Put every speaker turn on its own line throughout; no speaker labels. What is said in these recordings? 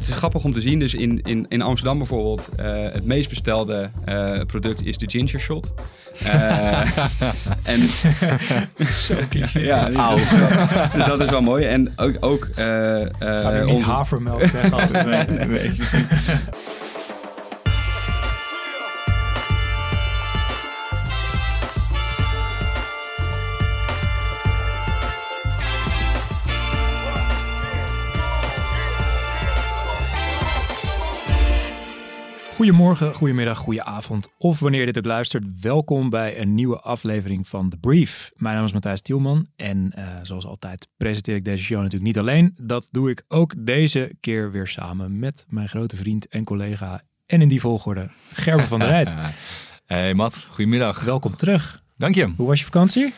het is grappig om te zien. Dus in, in, in Amsterdam bijvoorbeeld, uh, het meest bestelde uh, product is de ginger shot. Uh, en
zo cliché.
ja, ja dus, dus, dat is wel mooi. En ook... ook
Ga je niet onze... havermelk zeggen als het nee, nee, nee. Goedemorgen, goedemiddag, goedenavond of wanneer je dit ook luistert. Welkom bij een nieuwe aflevering van The Brief. Mijn naam is Matthijs Tielman en uh, zoals altijd presenteer ik deze show natuurlijk niet alleen. Dat doe ik ook deze keer weer samen met mijn grote vriend en collega en in die volgorde Gerben van der Rijt.
Hey Matt, goedemiddag.
Welkom terug.
Dank je.
Hoe was je vakantie?
Uh,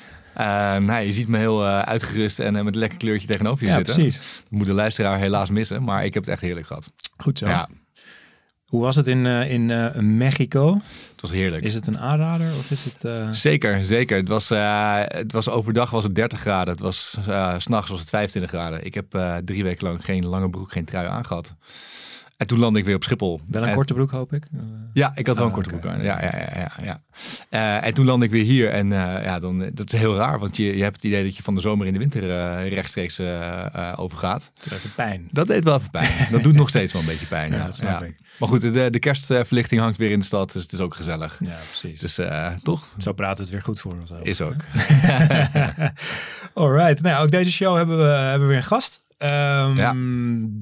nou, je ziet me heel uh, uitgerust en uh, met een lekker kleurtje tegenover je
ja,
zitten.
Precies.
Dat moet de luisteraar helaas missen, maar ik heb het echt heerlijk gehad.
Goed zo.
Ja,
hoe was het in, uh, in uh, Mexico?
Het was heerlijk.
Is het een aanrader of is het... Uh...
Zeker, zeker. Het was, het was overdag was het 30 graden. Het was, s s'nachts was het 25 graden. Ik heb drie weken lang geen lange broek, geen trui aangehad. En toen landde ik weer op Schiphol.
Wel een
en...
korte broek, hoop ik?
Ja, ik had wel oh, een korte okay. broek aan. Ja, ja, ja. ja, ja. Uh, en toen landde ik weer hier. En uh, ja, dan, dat is heel raar. Want je, je hebt het idee dat je van de zomer in de winter uh, rechtstreeks overgaat.
Dat deed pijn.
Dat deed wel even pijn. dat doet nog steeds wel een beetje pijn.
ja,
ja.
dat snap ja. ik.
Maar goed, de, de kerstverlichting hangt weer in de stad. Dus het is ook gezellig.
Ja, precies.
Dus toch?
Zo praten we het weer goed voor ons.
Is ook.
Alright. Nou, ook deze show hebben we, hebben we weer een gast. Um,
ja.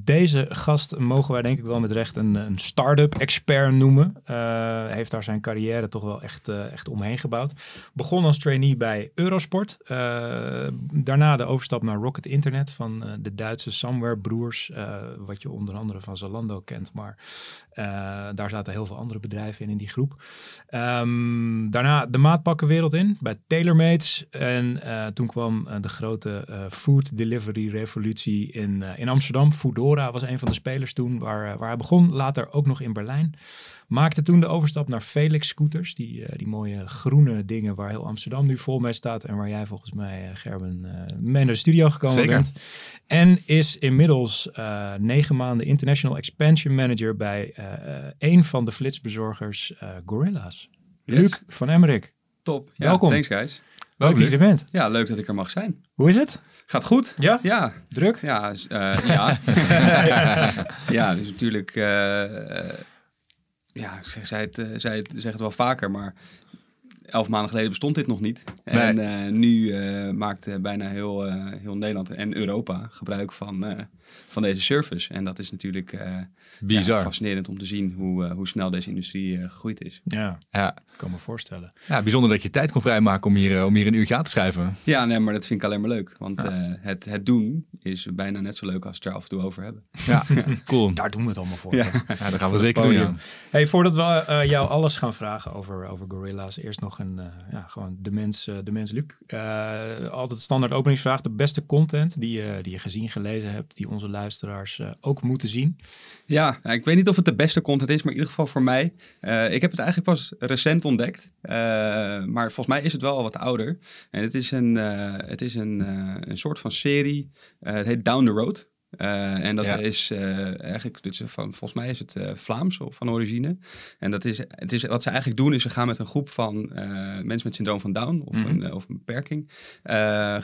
Deze gast mogen wij denk ik wel met recht een, een start-up expert noemen. Uh, heeft daar zijn carrière toch wel echt, uh, echt omheen gebouwd. Begon als trainee bij Eurosport. Uh, daarna de overstap naar Rocket Internet van de Duitse Somewhere broers. wat je onder andere van Zalando kent. Maar daar zaten heel veel andere bedrijven in in die groep. Um, daarna de maatpakkenwereld in bij TaylorMates. En toen kwam de grote food delivery revolutie in, in Amsterdam. Foodora was een van de spelers toen waar, waar hij begon. Later ook nog in Berlijn. Maakte toen de overstap naar Felix Scooters. Die, uh, die mooie groene dingen waar heel Amsterdam nu vol mee staat. En waar jij volgens mij, Gerben, mee naar de studio gekomen
Zeker.
bent. En is inmiddels negen maanden International Expansion Manager bij een van de flitsbezorgers Gorilla's.
Yes.
Luc van Emmerik.
Top. Ja,
Welkom.
Thanks guys.
Leuk dat je er bent.
Ja, leuk dat ik er mag zijn.
Hoe is het?
Gaat goed.
Ja?
Ja.
Druk?
Ja. Uh, ja. ja, dus natuurlijk... Uh, ja, zei het, zei het, zeg het wel vaker, maar elf maanden geleden bestond dit nog niet. En
nee.
nu maakt bijna heel, heel Nederland en Europa gebruik van, van deze service. En dat is natuurlijk
Bizar.
Ja, fascinerend om te zien hoe, hoe snel deze industrie gegroeid is.
Ja,
ja.
ik kan me voorstellen.
Ja, bijzonder dat je tijd kon vrijmaken om hier, om hier een uurtje aan te schrijven.
Ja, nee, maar dat vind ik alleen maar leuk. Want ja. uh, het, het doen is bijna net zo leuk als het er af en toe over hebben.
Ja, cool.
Daar doen we het allemaal voor.
Ja, ja dat gaan we zeker doen. Ja.
Hey, voordat we uh, jou alles gaan vragen over, over Gorilla's, eerst nog een, uh, ja, gewoon de mens, de mens Luc. altijd standaard openingsvraag. De beste content die, die je gezien, gelezen hebt, die onze luisteraars ook moeten zien.
Ja, nou, ik weet niet of het de beste content is, maar in ieder geval voor mij. Ik heb het eigenlijk pas recent ontdekt. Maar volgens mij is het wel al wat ouder. En het is een, het is een, een soort van serie. het heet Down the Road. En dat
Ja.
is eigenlijk, dit is van, volgens mij is het Vlaams of van origine. En dat is, het is, wat ze eigenlijk doen is ze gaan met een groep van mensen met syndroom van Down of,
Mhm.
een, of een beperking.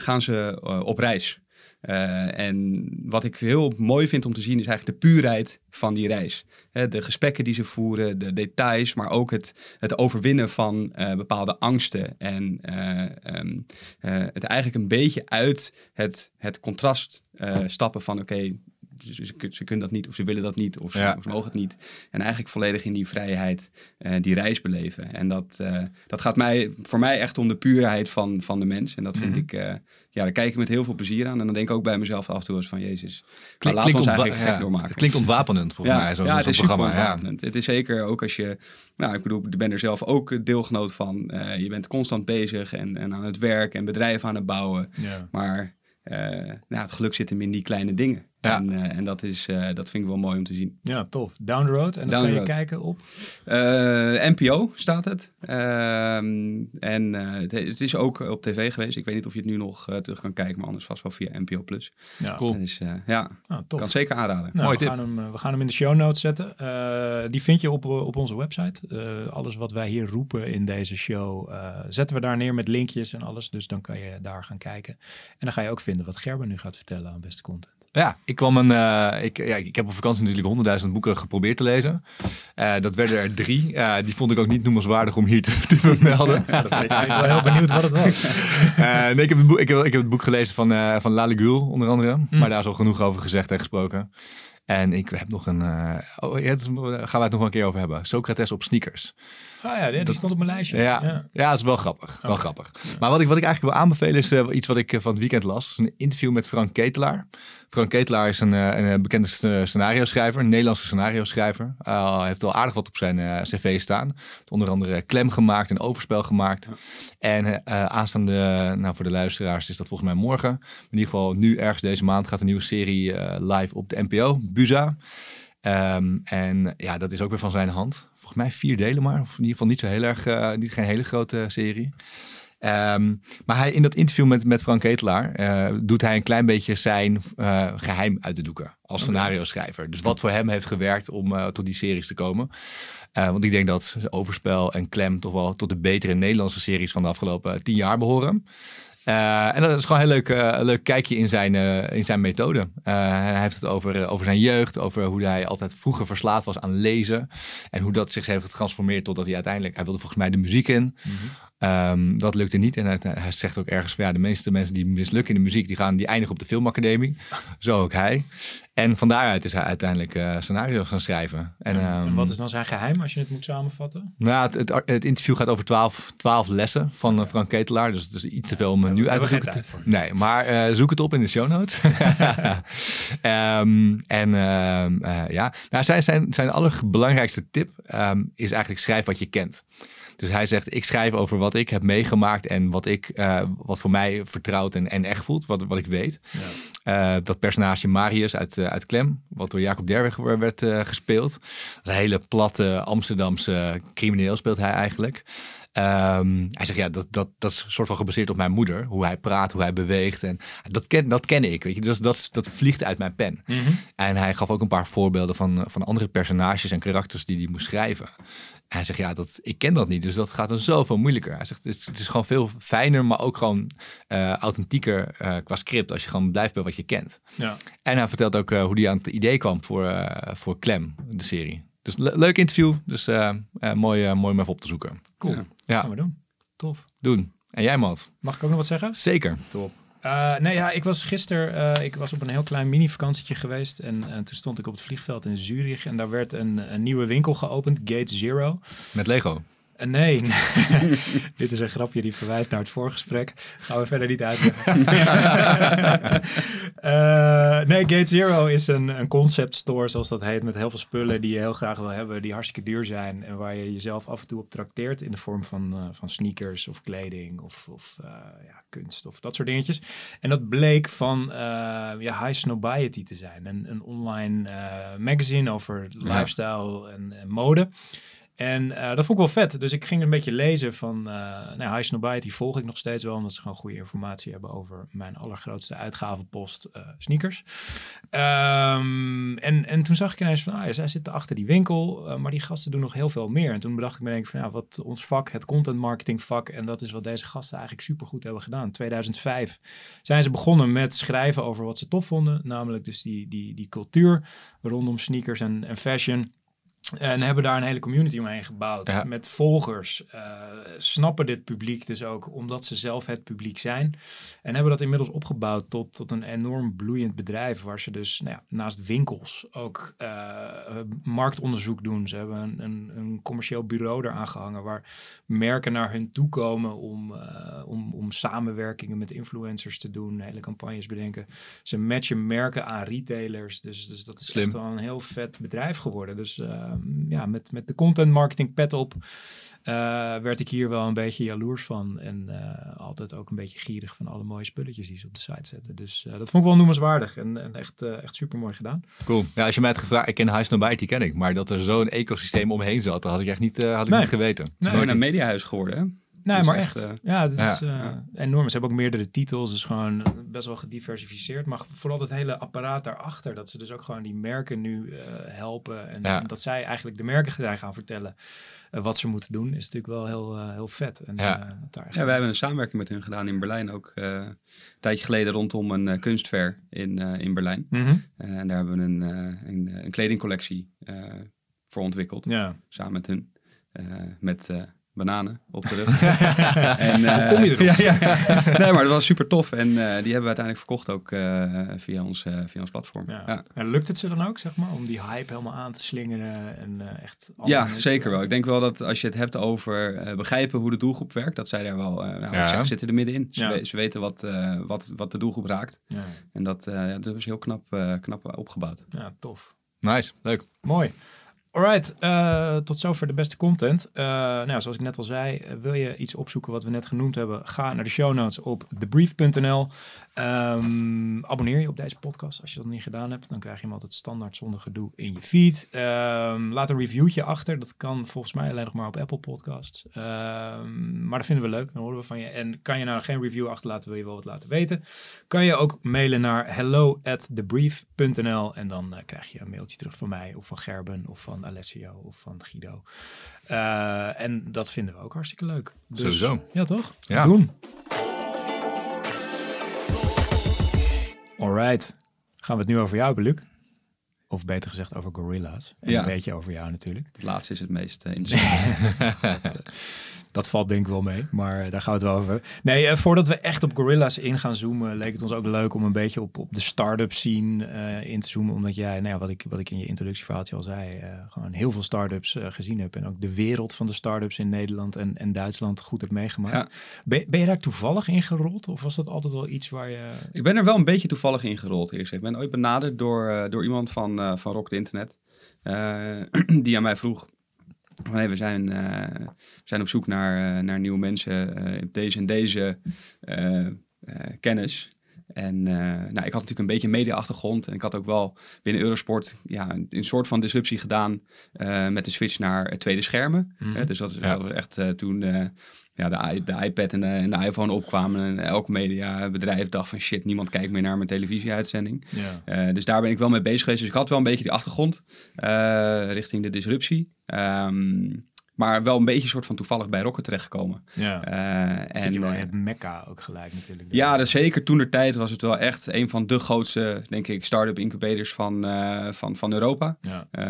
gaan ze op reis. Uh, en wat ik heel mooi vind om te zien is eigenlijk de puurheid van die reis. Hè, de gesprekken die ze voeren, de details, maar ook het, het overwinnen van uh, bepaalde angsten. En uh, um, het eigenlijk een beetje uit het, het contrast stappen van oké, okay, ze, ze, ze, kunnen dat niet of ze willen dat niet of ze,
Ja.
of ze mogen het niet. En eigenlijk volledig in die vrijheid eh, die reis beleven. En dat, eh, dat gaat mij, voor mij echt om de puurheid van, van de mens. En dat vind
Mhm.
ik, eh, ja, daar kijk ik met heel veel plezier aan. En dan denk ik ook bij mezelf af en toe eens van, jezus,
Klink-
we ons
ontwa-
eigenlijk gek
ja,
doormaken.
Het klinkt ontwapenend volgens mij, zo'n
ja,
programma. Ja.
Het is zeker ook als je, nou, ik bedoel, ik ben er zelf ook deelgenoot van. Eh, je bent constant bezig en, en aan het werk en bedrijven aan het bouwen. Maar eh, nou, het geluk zit hem in die kleine dingen.
Ja.
En, eh, en dat, is, eh, dat vind ik wel mooi om te zien.
Ja, tof. Down the road. En dan
the
je kijken op.
Eh, NPO staat het. Ehm, en eh, het, het is ook op tv geweest. Ik weet niet of je het nu nog terug kan kijken, maar anders vast wel via NPO Plus.
Ja,
Cool.
Dus eh, ja,
Nou, tof.
kan zeker aanraden.
Nou,
Mooi
we,
tip.
gaan hem, we gaan hem in de show notes zetten. Eh, die vind je op, op onze website. Eh, alles wat wij hier roepen in deze show eh, zetten we daar neer met linkjes en alles. Dus dan kan je daar gaan kijken. En dan ga je ook vinden wat Gerben nu gaat vertellen aan beste content.
Ja, ik kwam een. eh, ik, ja, ik heb op vakantie natuurlijk honderdduizend boeken geprobeerd te lezen. Eh, dat werden er drie. Eh, die vond ik ook niet noemenswaardig om hier te, te vermelden.
ik ben wel heel benieuwd wat het was.
Nee, ik, heb het boek, ik, heb, ik heb het boek gelezen van, van Laligul, onder andere. Maar daar is al genoeg over gezegd en gesproken. En ik heb nog een. oh, ja, gaan we het nog wel een keer over hebben. Socrates op sneakers.
Ah ja, die, die stond op mijn lijstje.
Ja, ja. dat is wel grappig. Wel grappig. Maar wat ik, wat ik eigenlijk wil aanbevelen is eh, iets wat ik eh, van het weekend las. Een interview met Frank Ketelaar. Frank Ketelaar is een, eh, een bekende sc- scenario schrijver, een Nederlandse scenario schrijver. Hij heeft wel aardig wat op zijn cv staan. Onder andere Klem gemaakt en Overspel gemaakt. En aanstaande, nou voor de luisteraars is dat volgens mij morgen. In ieder geval nu ergens deze maand gaat een nieuwe serie live op de NPO, Buza. Ehm, en ja, dat is ook weer van zijn hand. Volgens mij vier delen maar. Of in ieder geval niet zo heel erg, eh, niet geen hele grote serie. Ehm, maar hij, in dat interview met, met Frank Ketelaar eh, doet hij een klein beetje zijn eh, geheim uit de doeken als scenario schrijver. Dus wat voor hem heeft gewerkt om tot die series te komen. Want ik denk dat Overspel en Klem toch wel tot de betere Nederlandse series van de afgelopen tien jaar behoren. Eh, en dat is gewoon een heel leuk, eh, leuk kijkje in zijn, eh, in zijn methode. Hij heeft het over, over zijn jeugd, over hoe hij altijd vroeger verslaafd was aan lezen. En hoe dat zich heeft getransformeerd totdat hij uiteindelijk, hij wilde volgens mij de muziek in. Ehm, dat lukte niet. En hij, hij zegt ook ergens van ja, de meeste mensen die mislukken in de muziek, die gaan die eindigen op de filmacademie. Zo ook hij. En van daaruit is hij uiteindelijk eh scenario's gaan schrijven. En,
En, en
ehm,
wat is dan zijn geheim als je het moet samenvatten?
nou, het, het, het interview gaat over twaalf, twaalf lessen van eh, Frank Ketelaar. Dus het is iets te veel om eh, nu uit te zoeken.
geen tijd voor.
Nee, maar zoek het op in de show notes. Ehm, en ja, nou, zijn, zijn, zijn allerbelangrijkste tip is eigenlijk schrijf wat je kent. Dus hij zegt, ik schrijf over wat ik heb meegemaakt en wat, ik, eh, wat voor mij vertrouwd en, en echt voelt, wat, wat ik weet. Eh, dat personage Marius uit, eh, uit Klem, wat door Jacob Derweg werd gespeeld. Dat is een hele platte Amsterdamse crimineel speelt hij eigenlijk. Ehm, hij zegt, ja, dat, dat, dat is soort van gebaseerd op mijn moeder. Hoe hij praat, hoe hij beweegt. En dat ken, dat ken ik, weet je. Dus dat, dat vliegt uit mijn pen. En hij gaf ook een paar voorbeelden van, van andere personages en karakters die hij moest schrijven. Hij zegt, ja, dat, ik ken dat niet, dus dat gaat dan zoveel moeilijker. Hij zegt, het is, het is gewoon veel fijner, maar ook gewoon eh, authentieker eh, qua script, als je gewoon blijft bij wat je kent.
Ja.
En hij vertelt ook eh, hoe hij aan het idee kwam voor, voor Clem, de serie. Dus le- leuk interview, dus eh, eh, mooi, eh, mooi om even op te zoeken.
Cool.
Ja.
Ja,
Gaan we doen. Tof.
doen. En jij, Matt?
Mag ik ook nog wat zeggen?
Zeker.
Top. Eh, nee, ja, ik was gisteren ik was op een heel klein mini-vakantietje geweest. En, en toen stond ik op het vliegveld in Zurich. En daar werd een, een nieuwe winkel geopend, Gate Zero.
Met Lego.
Eh, nee, dit is een grapje die verwijst naar het voorgesprek. Gaan we verder niet uitleggen. Eh, nee, Gate Zero is een, een concept store, zoals dat heet, met heel veel spullen die je heel graag wil hebben, die hartstikke duur zijn en waar je jezelf af en toe op trakteert in de vorm van, eh, van sneakers of kleding of, of ja, kunst of dat soort dingetjes. En dat bleek van ja, High Snobiety te zijn, een, een online magazine over lifestyle en, en mode. En eh, dat vond ik wel vet. Dus ik ging een beetje lezen van... Uh, nou, High Snobiety volg ik nog steeds wel... omdat ze gewoon goede informatie hebben over mijn allergrootste uitgavenpost uh, sneakers. Um, en, en toen zag ik ineens van... Ah, ja, zij zitten achter die winkel... Maar die gasten doen nog heel veel meer. En toen bedacht ik me denk ik van... Ja, wat ons vak, het content marketing vak... en dat is wat deze gasten eigenlijk supergoed hebben gedaan. In 2005 zijn ze begonnen met schrijven over wat ze tof vonden. Namelijk dus die, die, die cultuur rondom sneakers en, en fashion... En hebben daar een hele community omheen gebouwd. Ja. Met volgers. Uh, snappen dit publiek dus ook omdat ze zelf het publiek zijn. En hebben dat inmiddels opgebouwd tot, tot een enorm bloeiend bedrijf. Waar ze dus nou ja, naast winkels ook uh, marktonderzoek doen. Ze hebben een, een, een, commercieel bureau eraan gehangen. Waar merken naar hun toe komen om, uh, om, om samenwerkingen met influencers te doen. Hele campagnes bedenken. Ze matchen merken aan retailers. Dus, dus dat is
Slim.
echt wel een heel vet bedrijf geworden. Dus ja, met, met de content marketing pet op uh, werd ik hier wel een beetje jaloers van. En uh, altijd ook een beetje gierig van alle mooie spulletjes die ze op de site zetten. Dus uh, dat vond ik wel noemenswaardig en, en echt, echt super mooi gedaan.
Cool. Ja, als je mij had gevraagd, ik ken High Snowbite, die ken ik. Maar dat er zo'n ecosysteem omheen zat, dat had ik echt niet, had ik
nee.
niet geweten.
Het is nee. een mediahuis geworden, hè?
Nee, maar echt. echt ja, het is ja. enorm. Ze hebben ook meerdere titels, dus gewoon best wel gediversificeerd. Maar vooral het hele apparaat daarachter, dat ze dus ook gewoon die merken nu helpen. En, en, dat zij eigenlijk de merken zijn gaan vertellen wat ze moeten doen, is natuurlijk wel heel, heel vet. En,
ja. daar ja, we hebben een samenwerking met hun gedaan in Berlijn ook. een tijdje geleden rondom een kunstfair in, in Berlijn.
Mm -hmm.
en daar hebben we een, een, een kledingcollectie voor ontwikkeld.
Ja.
Samen met hun. met bananen op de rug. en,
uh, kom je erop?
ja, ja. Nee, maar dat was super tof. En uh, die hebben we uiteindelijk verkocht ook uh, via, ons, via ons platform.
Ja. Ja. En lukt het ze dan ook, zeg maar, om die hype helemaal aan te slingeren? En, echt
ja, zeker wel. Ik denk wel dat als je het hebt over begrijpen hoe de doelgroep werkt, dat zij daar wel, nou, ja. zeggen, zitten er middenin. Ze, we, ze weten wat, wat, wat de doelgroep raakt. En dat, dat is heel knap, knap opgebouwd.
Ja, tof.
Nice, leuk.
Mooi. Alright, uh, tot zover de beste content. Uh, nou, zoals ik net al zei, wil je iets opzoeken wat we net genoemd hebben, ga naar de show notes op thebrief.nl. Um, abonneer je op deze podcast als je dat niet gedaan hebt. Dan krijg je hem altijd standaard zonder gedoe in je feed. Um, laat een reviewtje achter. Dat kan volgens mij alleen nog maar op Apple Podcasts. Um, maar dat vinden we leuk. Dan horen we van je. En kan je nou geen review achterlaten, wil je wel wat laten weten. Kan je ook mailen naar hello at. En dan krijg je een mailtje terug van mij of van Gerben of van Alessio of van Guido. Uh, en dat vinden we ook hartstikke leuk.
Dus, Sowieso.
Ja, toch?
Ja.
Doen. Alright. Gaan we het nu over jou hebben, Luc? Of beter gezegd over gorilla's. En
ja.
een beetje over jou natuurlijk.
Het laatste is het meest uh, interessant.
Dat, valt denk ik wel mee, maar uh, daar gaan we het wel over. Nee, uh, voordat we echt op gorilla's in gaan zoomen, leek het ons ook leuk om een beetje op, op de start-up scene in te zoomen. Omdat jij, nou ja, wat ik, wat ik in je introductieverhaaltje al zei, gewoon heel veel start-ups gezien hebt. En ook de wereld van de start-ups in Nederland en, en Duitsland goed hebt meegemaakt.
Ja.
Ben, ben, je daar toevallig in gerold? Of was dat altijd wel iets waar je...
Ik ben er wel een beetje toevallig in gerold, eerst. Ik ben ooit benaderd door, door iemand van van Rock Internet. Die aan mij vroeg. Hey, we, zijn, uh, we zijn op zoek naar, uh, naar nieuwe mensen. deze en deze kennis. En nou, ik had natuurlijk een beetje een media-achtergrond. En ik had ook wel binnen Eurosport ja, een soort van disruptie gedaan. met de switch naar tweede schermen.
Mhm.
Dus dat, ja. dat was echt toen ja, de, de iPad en de, en de, iPhone opkwamen en elk mediabedrijf dacht van shit, niemand kijkt meer naar mijn televisieuitzending.
Ja.
Uh, dus daar ben ik wel mee bezig geweest. Dus ik had wel een beetje die achtergrond uh, richting de disruptie. Um, maar wel een beetje soort van toevallig bij Rocket terechtgekomen.
Ja.
Uh, en
je wel in het Mekka ook gelijk natuurlijk.
Ja, dus zeker toen de tijd was het wel echt een van de grootste, denk ik, start-up incubators van, uh, van, van Europa.
Ja.
Uh,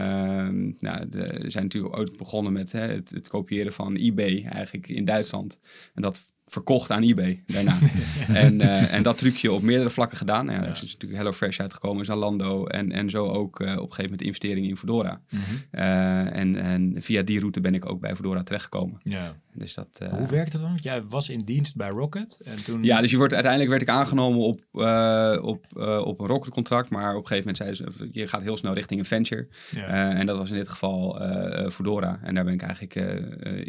nou, de, zijn natuurlijk ooit begonnen met hè, het, het kopiëren van eBay eigenlijk in Duitsland. En dat verkocht aan eBay daarna. en, uh, en dat trucje op meerdere vlakken gedaan. Nou, ja, ja. Er is natuurlijk HelloFresh uitgekomen, Zalando en, en zo ook uh, op een gegeven moment investeringen in Fedora.
Mm
-hmm. uh, en, en via die route ben ik ook bij Fedora terechtgekomen.
Ja.
Dus dat,
Hoe werkt dat dan? Want jij was in dienst bij Rocket. En toen...
Ja, dus je wordt, uiteindelijk werd ik aangenomen op, op, op een Rocket contract. Maar op een gegeven moment zei ze, je gaat heel snel richting een venture.
Ja.
en dat was in dit geval Fedora. En daar ben ik eigenlijk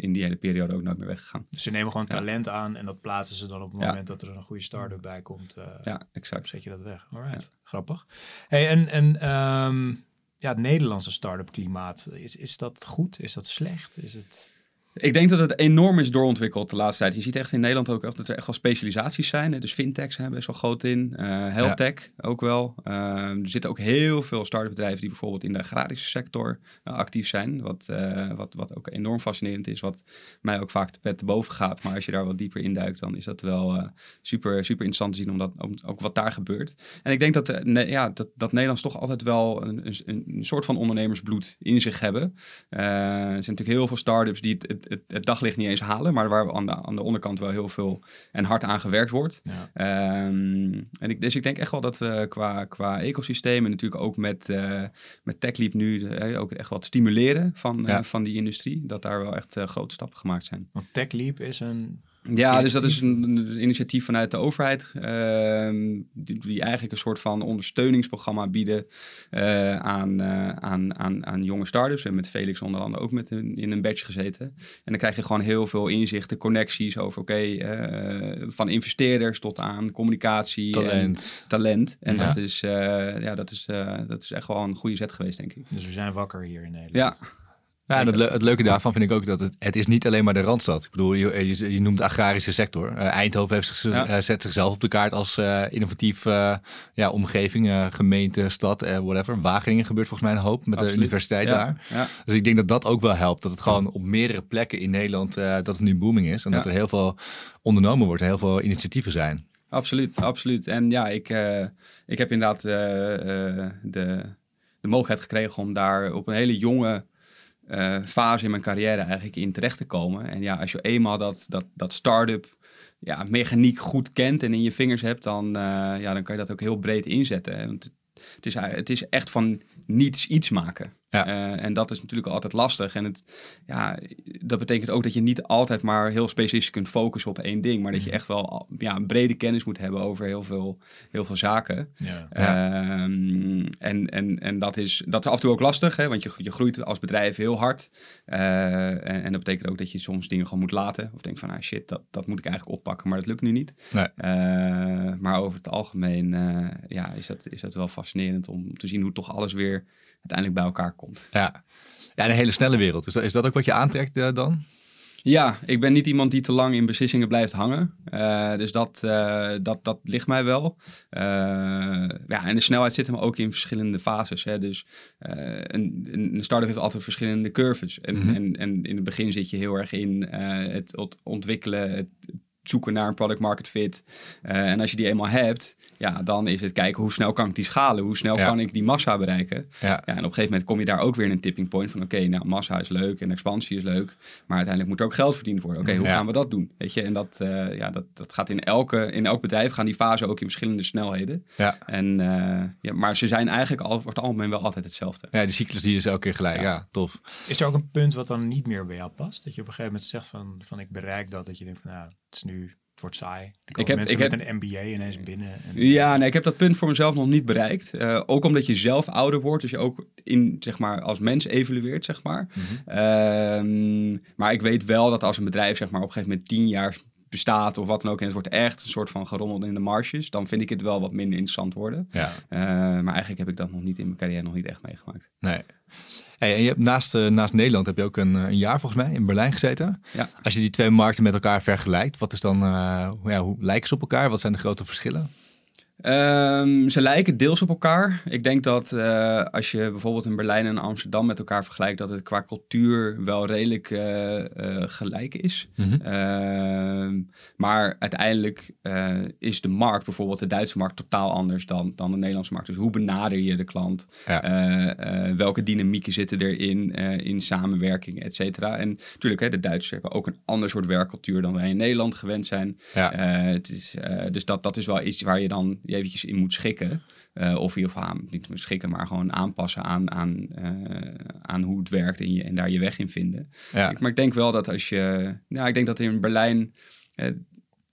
in die hele periode ook nooit meer weggegaan.
Dus ze nemen gewoon talent aan en dat plaatsen ze dan op het moment dat er een goede start-up bij komt. Uh,
ja, exact.
Zet je dat weg. Alright, grappig. Hey, en en um, ja, het Nederlandse start-up klimaat, is, is dat goed? Is dat slecht? Is het...
Ik denk dat het enorm is doorontwikkeld de laatste tijd. Je ziet echt in Nederland ook dat er echt wel specialisaties zijn. Dus fintechs zijn best wel groot in. Uh, healthtech ja. ook wel. Uh, er zitten ook heel veel start-up bedrijven die bijvoorbeeld in de agrarische sector uh, actief zijn. Wat, uh, wat, wat ook enorm fascinerend is. Wat mij ook vaak de pet te boven gaat. Maar als je daar wat dieper induikt, dan is dat wel super, super interessant te zien. Omdat om, ook wat daar gebeurt. En ik denk dat, ne, ja, dat, dat Nederlands toch altijd wel een, een, een soort van ondernemersbloed in zich hebben. Er zijn natuurlijk heel veel start-ups die het, het het, het, daglicht niet eens halen, maar waar aan de, aan de onderkant wel heel veel en hard aan gewerkt wordt.
Ja.
Um, en ik, dus ik denk echt wel dat we qua, qua ecosysteem en natuurlijk ook met, uh, met TechLeap nu uh, ook echt wat stimuleren van, ja. uh, van die industrie, dat daar wel echt grote stappen gemaakt zijn.
Want TechLeap is een
Ja, dus dat is een, een initiatief vanuit de overheid. ehm, die, die eigenlijk een soort van ondersteuningsprogramma bieden eh, aan, eh, aan, aan, aan jonge startups. En met Felix onder andere ook met een, in een badge gezeten. En dan krijg je gewoon heel veel inzichten, connecties over, oké, eh, van investeerders tot aan communicatie en
Talent.
talent. En
Ja.
dat, is, eh, ja, dat, is, eh, dat is echt wel een goede zet geweest, denk ik.
Dus we zijn wakker hier in Nederland.
Ja,
Ja, en het, le- het leuke daarvan vind ik ook dat het, het is niet alleen maar de Randstad. Ik bedoel, je, je, je noemt de agrarische sector. Eh, Eindhoven heeft zich,
Ja.
eh, zet zichzelf op de kaart als eh, innovatief eh, ja, omgeving, eh, gemeente, stad, eh, whatever. Wageningen gebeurt volgens mij een hoop met de universiteit
ja,
daar.
Ja.
Dus ik denk dat dat ook wel helpt. Dat het gewoon op meerdere plekken in Nederland, eh, dat het nu booming is. En dat er heel veel ondernomen wordt, heel veel initiatieven zijn.
Absoluut, absoluut. En ja, ik, eh, ik heb inderdaad eh, eh, de, de mogelijkheid gekregen om daar op een hele jonge eh, fase in mijn carrière eigenlijk in terecht te komen. En ja, als je eenmaal dat, dat, dat start-up ja, mechaniek goed kent en in je vingers hebt, dan, eh, ja, dan kan je dat ook heel breed inzetten. Want het is, het is echt van niets iets maken.
Ja.
Eh, en dat is natuurlijk altijd lastig. En het, ja, dat betekent ook dat je niet altijd maar heel specifiek kunt focussen op één ding. Maar dat je echt wel ja, een brede kennis moet hebben over heel veel, heel veel zaken.
Ja.
Ehm, en en, en dat, is, dat is af en toe ook lastig, hè, want je, je groeit als bedrijf heel hard. Eh, en, en dat betekent ook dat je soms dingen gewoon moet laten. Of denkt van, ah shit, dat, dat moet ik eigenlijk oppakken, maar dat lukt nu niet.
Nee.
Eh, maar over het algemeen ja, is, dat, is dat wel fascinerend om te zien hoe toch alles weer uiteindelijk bij elkaar komt.
Ja, ja een hele snelle wereld. Is dat, is dat ook wat je aantrekt eh, dan?
Ja, ik ben niet iemand die te lang in beslissingen blijft hangen. Eh, dus dat, eh, dat, dat ligt mij wel. Eh, ja, en de snelheid zit hem ook in verschillende fases. Hè. Dus eh, een, een start-up heeft altijd verschillende curves. En,
Mhm.
en, en in het begin zit je heel erg in eh, het ont- ontwikkelen, het zoeken naar een product market fit. Eh, en als je die eenmaal hebt, ja, dan is het kijken hoe snel kan ik die schalen? Hoe snel
Ja.
kan ik die massa bereiken?
Ja.
Ja, en op een gegeven moment kom je daar ook weer in een tipping point van oké, nou massa is leuk en expansie is leuk, maar uiteindelijk moet er ook geld verdiend worden. Oké, hoe
Ja.
gaan we dat doen? Weet je, en dat, eh, ja, dat, dat gaat in, elke, in elk bedrijf gaan die fasen ook in verschillende snelheden.
Ja.
En, eh, ja, maar ze zijn eigenlijk al, over het algemeen wel altijd hetzelfde.
Ja, die cyclus die is elke keer gelijk. Ja,
Ja.
tof.
Is er ook een punt wat dan niet meer bij jou past? Dat je op een gegeven moment zegt van, van ik bereik dat. Dat je denkt van nou, het is nu, het wordt saai. Ik heb,
heb-
mensen
ik
met een MBA ineens binnen. En,
Ja, nee, ik heb dat punt voor mezelf nog niet bereikt. Eh, ook omdat je zelf ouder wordt, dus je ook in, zeg maar, als mens evolueert, zeg maar.
Mhm.
Ehm, maar ik weet wel dat als een bedrijf zeg maar, op een gegeven moment tien jaar bestaat of wat dan ook... en het wordt echt een soort van gerommeld in de marges... dan vind ik het wel wat minder interessant worden.
Ja.
Eh, maar eigenlijk heb ik dat nog niet in mijn carrière nog niet echt meegemaakt.
Nee. Hey, en je hebt naast, eh, naast Nederland heb je ook een, eh, een jaar volgens mij in Berlijn gezeten.
Ja.
Als je die twee markten met elkaar vergelijkt, wat is dan, ja, hoe lijken ze op elkaar? Wat zijn de grote verschillen?
Ehm, ze lijken deels op elkaar. Ik denk dat eh, als je bijvoorbeeld in Berlijn en Amsterdam met elkaar vergelijkt, dat het qua cultuur wel redelijk eh, eh, gelijk is. Ehm, maar uiteindelijk is de markt, bijvoorbeeld de Duitse markt, totaal anders dan, dan de Nederlandse markt. Dus hoe benader je de klant?
Ja.
Welke dynamieken zitten erin in samenwerking, et cetera? En natuurlijk, hè, de Duitsers hebben ook een ander soort werkcultuur dan wij in Nederland gewend zijn.
Ja.
Het is, dus dat, dat is wel iets waar je dan eventjes in moet schikken. Eh, of ieder geval aan, niet moet schikken, maar gewoon aanpassen aan, aan, eh, aan hoe het werkt en, je, en daar je weg in vinden.
Ja.
Ik, maar ik denk wel dat als je... Nou, ik denk dat in Berlijn... eh,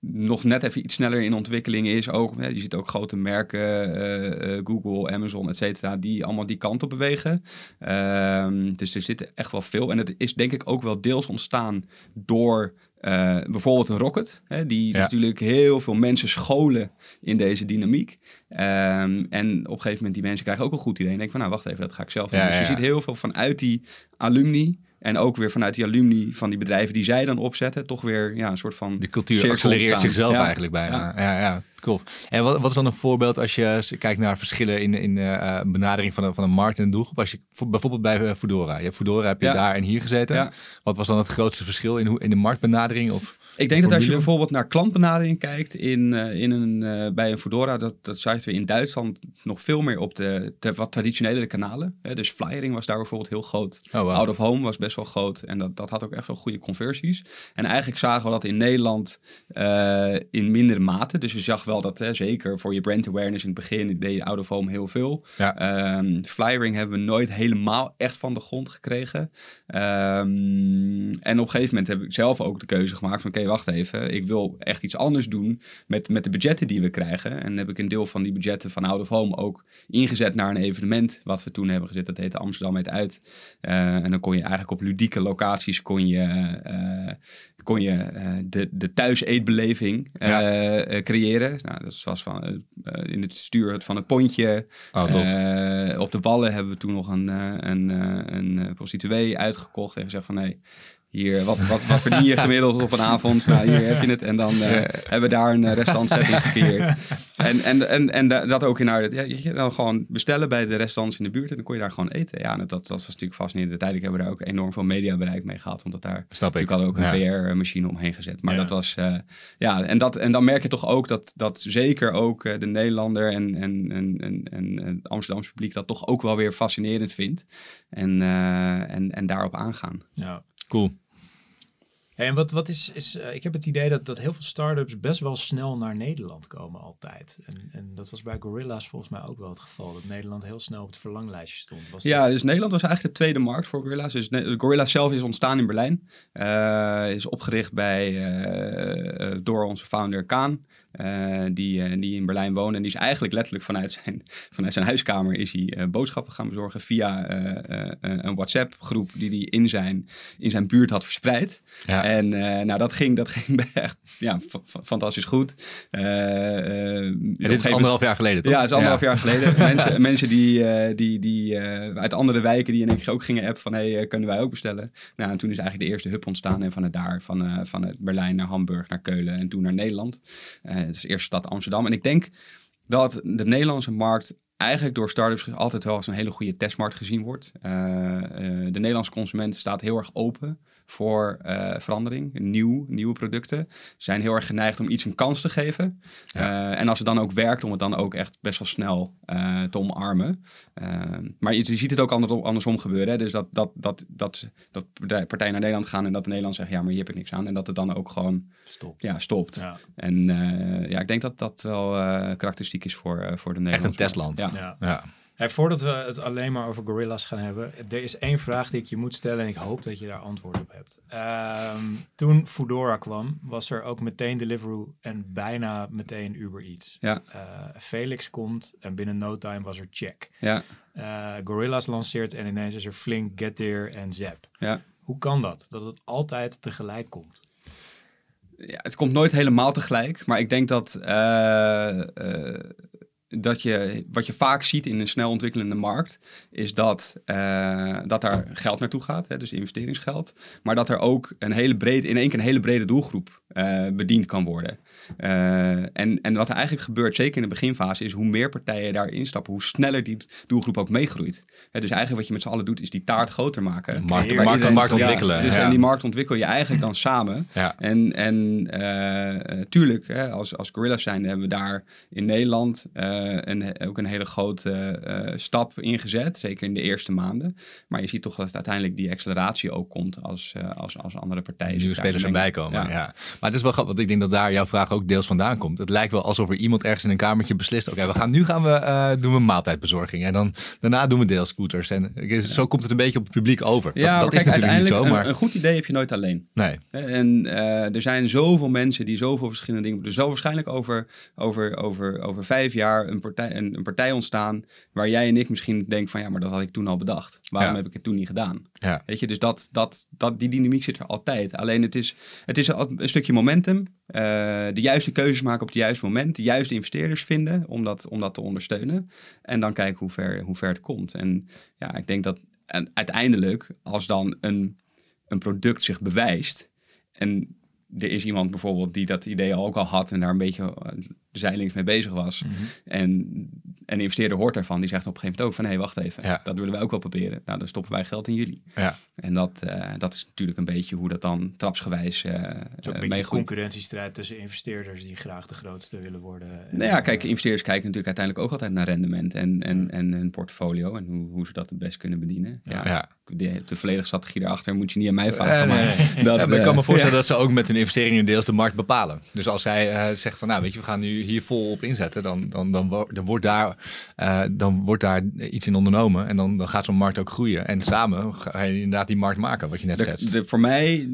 nog net even iets sneller in ontwikkeling is. Ook, je ziet ook grote merken, Google, Amazon, et cetera, die allemaal die kant op bewegen. Ehm, dus er zit echt wel veel. En het is denk ik ook wel deels ontstaan door eh, bijvoorbeeld een Rocket. Hè, die
Ja.
natuurlijk heel veel mensen scholen in deze dynamiek. Ehm, en op een gegeven moment die mensen krijgen ook een goed idee. En denken van nou wacht even, dat ga ik zelf doen.
Ja,
dus je ziet heel veel vanuit die alumni. En ook weer vanuit die alumni van die bedrijven die zij dan opzetten, toch weer ja, een soort van
De cultuur accelereert zichzelf
Ja.
eigenlijk bijna. Ja, ja, cool. En wat, wat is dan een voorbeeld als je kijkt naar verschillen in, in eh, benadering van een, van een markt en een doelgroep? Als je vo- bijvoorbeeld bij eh, Foodora, je hebt Foodora, heb je
Ja.
daar en hier gezeten. Wat was dan het grootste verschil in, hoe, in de marktbenadering? Of,
Ik denk dat als je bijvoorbeeld naar klantbenadering kijkt in, eh, in een, eh, bij een Foodora, dat, dat zaten we in Duitsland nog veel meer op de, de wat traditionele kanalen. Hè. Dus flyering was daar bijvoorbeeld heel groot.
oh, wow.
Out of home was best wel groot en dat, dat had ook echt wel goede conversies. En eigenlijk zagen we dat in Nederland eh, in mindere mate. Dus je zag wel dat, hè, zeker voor je brand awareness in het begin, deed je out of home heel veel.
Ja.
Ehm, flyering hebben we nooit helemaal echt van de grond gekregen. Ehm, en op een gegeven moment heb ik zelf ook de keuze gemaakt van, oké, wacht even, ik wil echt iets anders doen met, met de budgetten die we krijgen. En heb ik een deel van die budgetten van out of home ook ingezet naar een evenement wat we toen hebben gezet. Dat heette Amsterdam met uit. Eh, en dan kon je eigenlijk op ludieke locaties kon je, eh, kon je uh, de, de thuiseetbeleving creëren. Nou, dat was van, in het stuur van het pontje.
Oh,
op de wallen hebben we toen nog een, een, een prostituee uitgekocht en gezegd van nee, hier, wat, wat, wat verdien je gemiddeld op een avond? Nou, hier heb je het. En dan uh, hebben we daar een uh, restaurantsetting gecreëerd. En, en, en, en dat ook in haar, ja, je dan gewoon bestellen bij de restaurants in de buurt en dan kon je daar gewoon eten. Ja, en dat, dat was natuurlijk fascinerend. Uiteindelijk hebben we daar ook enorm veel mediabereik mee gehad, omdat daar
Snap
natuurlijk hadden ook een
Ja.
PR-machine omheen gezet. Maar
Ja.
dat was, eh, ja, en, dat, en dan merk je toch ook dat, dat zeker ook eh, de Nederlander en, en, en, en, en het Amsterdamse publiek dat toch ook wel weer fascinerend vindt. En, eh, en, en daarop aangaan.
Ja.
Cool.
En wat, wat is, is eh, ik heb het idee dat, dat heel veel start-ups best wel snel naar Nederland komen altijd. En, en dat was bij Gorilla's volgens mij ook wel het geval. Dat Nederland heel snel op het verlanglijstje stond. Was dat-
Ja, dus Nederland was eigenlijk de tweede markt voor Gorilla's. Dus Gorilla's zelf is ontstaan in Berlijn. Eh, is opgericht bij, eh, door onze founder Kaan. Eh, die, eh, die in Berlijn woonde. En die is eigenlijk letterlijk vanuit zijn, vanuit zijn huiskamer is hij eh, boodschappen gaan bezorgen via een WhatsApp groep die hij in zijn, in zijn buurt had verspreid.
Ja.
En nou, dat ging, dat ging echt ja, fa- fa- fantastisch goed.
Dit is anderhalf jaar geleden, toch?
ja, dat is anderhalf jaar geleden. mensen, mensen die, die, die uit andere wijken die in één keer ook gingen appen van hey, kunnen wij ook bestellen? Nou, en toen is eigenlijk de eerste hub ontstaan en vanuit daar, van, vanuit Berlijn naar Hamburg, naar Keulen en toen naar Nederland. Het is de eerste stad Amsterdam. En ik denk dat de Nederlandse markt eigenlijk door startups altijd wel als een hele goede testmarkt gezien wordt. Eh, eh, de Nederlandse consument staat heel erg open voor eh, verandering, nieuw, nieuwe producten. Zijn heel erg geneigd om iets een kans te geven. Eh, en als het dan ook werkt, om het dan ook echt best wel snel eh, te omarmen. Eh, maar je, je ziet het ook andersom, andersom gebeuren. Hè? Dus dat, dat, dat, dat, dat partij- partijen naar Nederland gaan en dat de Nederland zegt, ja, maar hier heb ik niks aan. En dat het dan ook gewoon
Stop.
ja, stopt.
Ja.
En eh, ja, ik denk dat dat wel eh, karakteristiek is voor, eh, voor de Nederlandse
testland.
markt. Ja.
Ja.
Ja.
Hey, voordat we het alleen maar over Gorilla's gaan hebben, er is één vraag die ik je moet stellen en ik hoop dat je daar antwoord op hebt. Ehm, toen Foodora kwam, was er ook meteen Deliveroo en bijna meteen Uber Eats.
Ja.
Eh, Felix komt en binnen no time was er Check.
Ja,
Eh Gorilla's lanceert en ineens is er Flink, Getir en Zap.
ja.
Hoe kan dat? Dat het altijd tegelijk komt?
ja, het komt nooit helemaal tegelijk. Maar ik denk dat, eh, dat je, wat je vaak ziet in een snel ontwikkelende markt, is dat, eh, dat daar geld naartoe gaat, hè, dus investeringsgeld. Maar dat er ook een hele brede, in één keer een hele brede doelgroep eh, bediend kan worden. Eh, en, en wat er eigenlijk gebeurt, zeker in de beginfase, is hoe meer partijen daarin stappen, hoe sneller die doelgroep ook meegroeit. Dus eigenlijk wat je met z'n allen doet, is die taart groter maken.
Markt, markt,
ja,
ontwikkelen.
dus
ja.
en die markt ontwikkel je eigenlijk dan samen.
Ja.
En, en eh, tuurlijk, hè, als, als Gorilla's zijn, hebben we daar in Nederland eh, een, ook een hele grote eh, stap ingezet. Zeker in de eerste maanden. Maar je ziet toch dat uiteindelijk die acceleratie ook komt als, als, als andere partijen.
nieuwe spelers erbij komen. Ja.
Ja.
Maar het is wel grappig, want ik denk dat daar jouw vraag ook deels vandaan komt. Het lijkt wel alsof er iemand ergens in een kamertje beslist: oké, we gaan nu gaan we eh, doen we maaltijdbezorging en dan daarna doen we deelscooters. En eh, zo komt het een beetje op het publiek over.
Ja,
dat,
maar
dat
kijk,
is natuurlijk niet zo, maar
een, een goed idee heb je nooit alleen.
nee.
En eh, er zijn zoveel mensen die zoveel verschillende dingen. Er zal waarschijnlijk over, over, over, over vijf jaar een partij, een, een partij ontstaan. waar jij en ik misschien denken van ja, maar dat had ik toen al bedacht. Waarom
Ja.
heb ik het toen niet gedaan?
Ja.
Weet je, dus dat, dat, dat, die dynamiek zit er altijd. Alleen het is, het is al- een stukje momentum. eh, de juiste keuzes maken op het juiste moment. De juiste investeerders vinden om dat, om dat te ondersteunen. En dan kijken hoe ver, hoe ver het komt. En ja, ik denk dat en uiteindelijk, als dan een, een product zich bewijst. en er is iemand bijvoorbeeld die dat idee ook al had en daar een beetje zijlings mee bezig was.
Mhm.
En een investeerder hoort daarvan, die zegt op een gegeven moment ook van hé, wacht even,
Ja.
dat willen wij ook wel proberen. Nou, dan stoppen wij geld in jullie.
Ja.
En dat, eh, dat is natuurlijk een beetje hoe dat dan trapsgewijs eh eh,
een
meegroeit.
concurrentiestrijd tussen investeerders die graag de grootste willen worden. En,
Nou ja, kijk,
eh,
investeerders kijken natuurlijk uiteindelijk ook altijd naar rendement en, en, en hun portfolio en hoe, hoe ze dat het best kunnen bedienen. Ja,
Ja.
De, de volledige strategie daarachter moet je niet aan mij vragen.
Nee,
maar
nee,
dat,
Ja, maar ik kan me
eh,
voorstellen dat ze ook met hun investeringen deels de markt bepalen. Dus als zij eh, zegt van, nou weet je, we gaan nu hier vol op inzetten, dan, dan, dan, dan, wordt, daar, eh, dan wordt daar iets in ondernomen. En dan, dan gaat zo'n markt ook groeien. En samen ga je inderdaad die markt maken, wat je net schetst.
de- voor mij,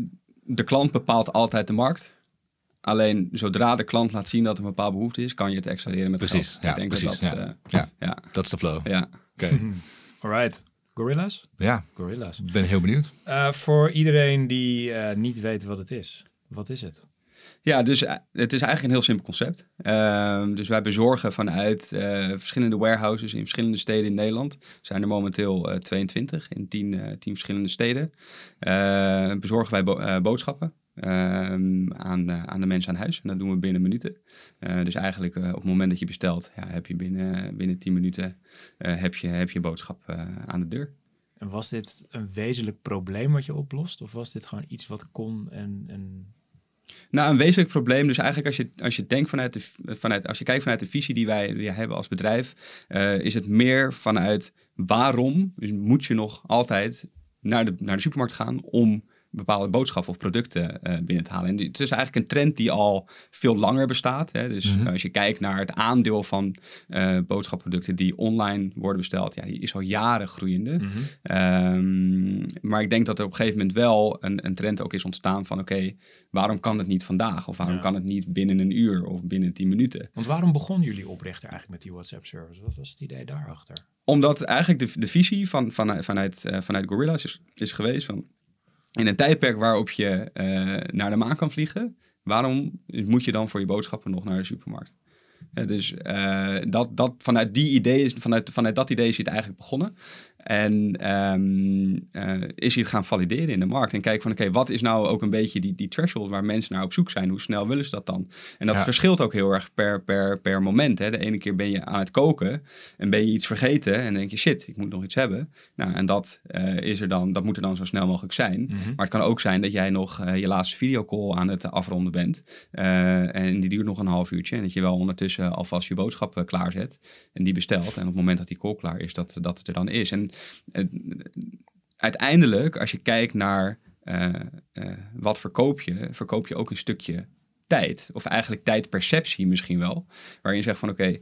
de klant bepaalt altijd de markt. Alleen zodra de klant laat zien dat er een bepaalde behoefte is, kan je het accelereren met
Precies,
geld.
ja,
ik denk
precies,
dat
ja.
eh,
Ja.
ja,
Dat is de flow.
ja.
Oké.
Alright. Gorillas?
Ja,
Gorillas.
ik ben heel benieuwd.
Eh, voor iedereen die eh, niet weet wat het is. Wat is het?
Ja, dus eh, het is eigenlijk een heel simpel concept. Ehm, dus wij bezorgen vanuit eh, verschillende warehouses in verschillende steden in Nederland. Er zijn er momenteel eh, 22 in 10, eh 10 verschillende steden. Bezorgen wij bo- boodschappen ehm, aan, aan de mensen aan huis. En dat doen we binnen minuten. Dus eigenlijk op het moment dat je bestelt, ja, heb je binnen, binnen 10 minuten heb je, heb je boodschap aan de deur.
En was dit een wezenlijk probleem wat je oplost? Of was dit gewoon iets wat kon en... en...
Nou, een wezenlijk probleem. Dus eigenlijk als je, als je denkt vanuit de, vanuit, als je kijkt vanuit de visie die wij, hebben als bedrijf, eh, is het meer vanuit waarom dus moet je nog altijd naar de, naar de supermarkt gaan om bepaalde boodschappen of producten eh, binnen te halen. En het is eigenlijk een trend die al veel langer bestaat. Hè? Dus
Mhm.
als je kijkt naar het aandeel van eh boodschapproducten die online worden besteld, ja, die is al jaren groeiende.
Mhm.
Ehm, maar ik denk dat er op een gegeven moment wel een, een trend ook is ontstaan van oké, waarom kan het niet vandaag? Of waarom
Ja.
kan het niet binnen een uur of binnen tien minuten?
Want waarom begon jullie oprichter eigenlijk met die WhatsApp-service? Wat was het idee daarachter?
Omdat eigenlijk de, de visie van, van, vanuit, eh, vanuit Gorilla's is, is geweest van in een tijdperk waarop je eh, naar de maan kan vliegen, waarom moet je dan voor je boodschappen nog naar de supermarkt? Dus eh, dat, dat, vanuit, die idee is, vanuit, vanuit dat idee is het eigenlijk begonnen. En ehm, eh, is hij het gaan valideren in de markt. En kijken van oké, wat is nou ook een beetje die, die threshold waar mensen naar op zoek zijn? Hoe snel willen ze dat dan? En dat
Ja.
verschilt ook heel erg per, per, per moment. Hè. De ene keer ben je aan het koken en ben je iets vergeten en denk je shit, ik moet nog iets hebben. Nou, en dat, eh, is er dan, dat moet er dan zo snel mogelijk zijn.
Mhm.
Maar het kan ook zijn dat jij nog eh, je laatste videocall aan het afronden bent. En die duurt nog een half uurtje. En dat je wel ondertussen alvast je boodschappen klaarzet. En die bestelt. En op het moment dat die call klaar is, dat, dat het er dan is. En uiteindelijk, als je kijkt naar eh, eh, wat verkoop je, verkoop je ook een stukje tijd. Of eigenlijk tijdperceptie misschien wel. Waarin je zegt van oké,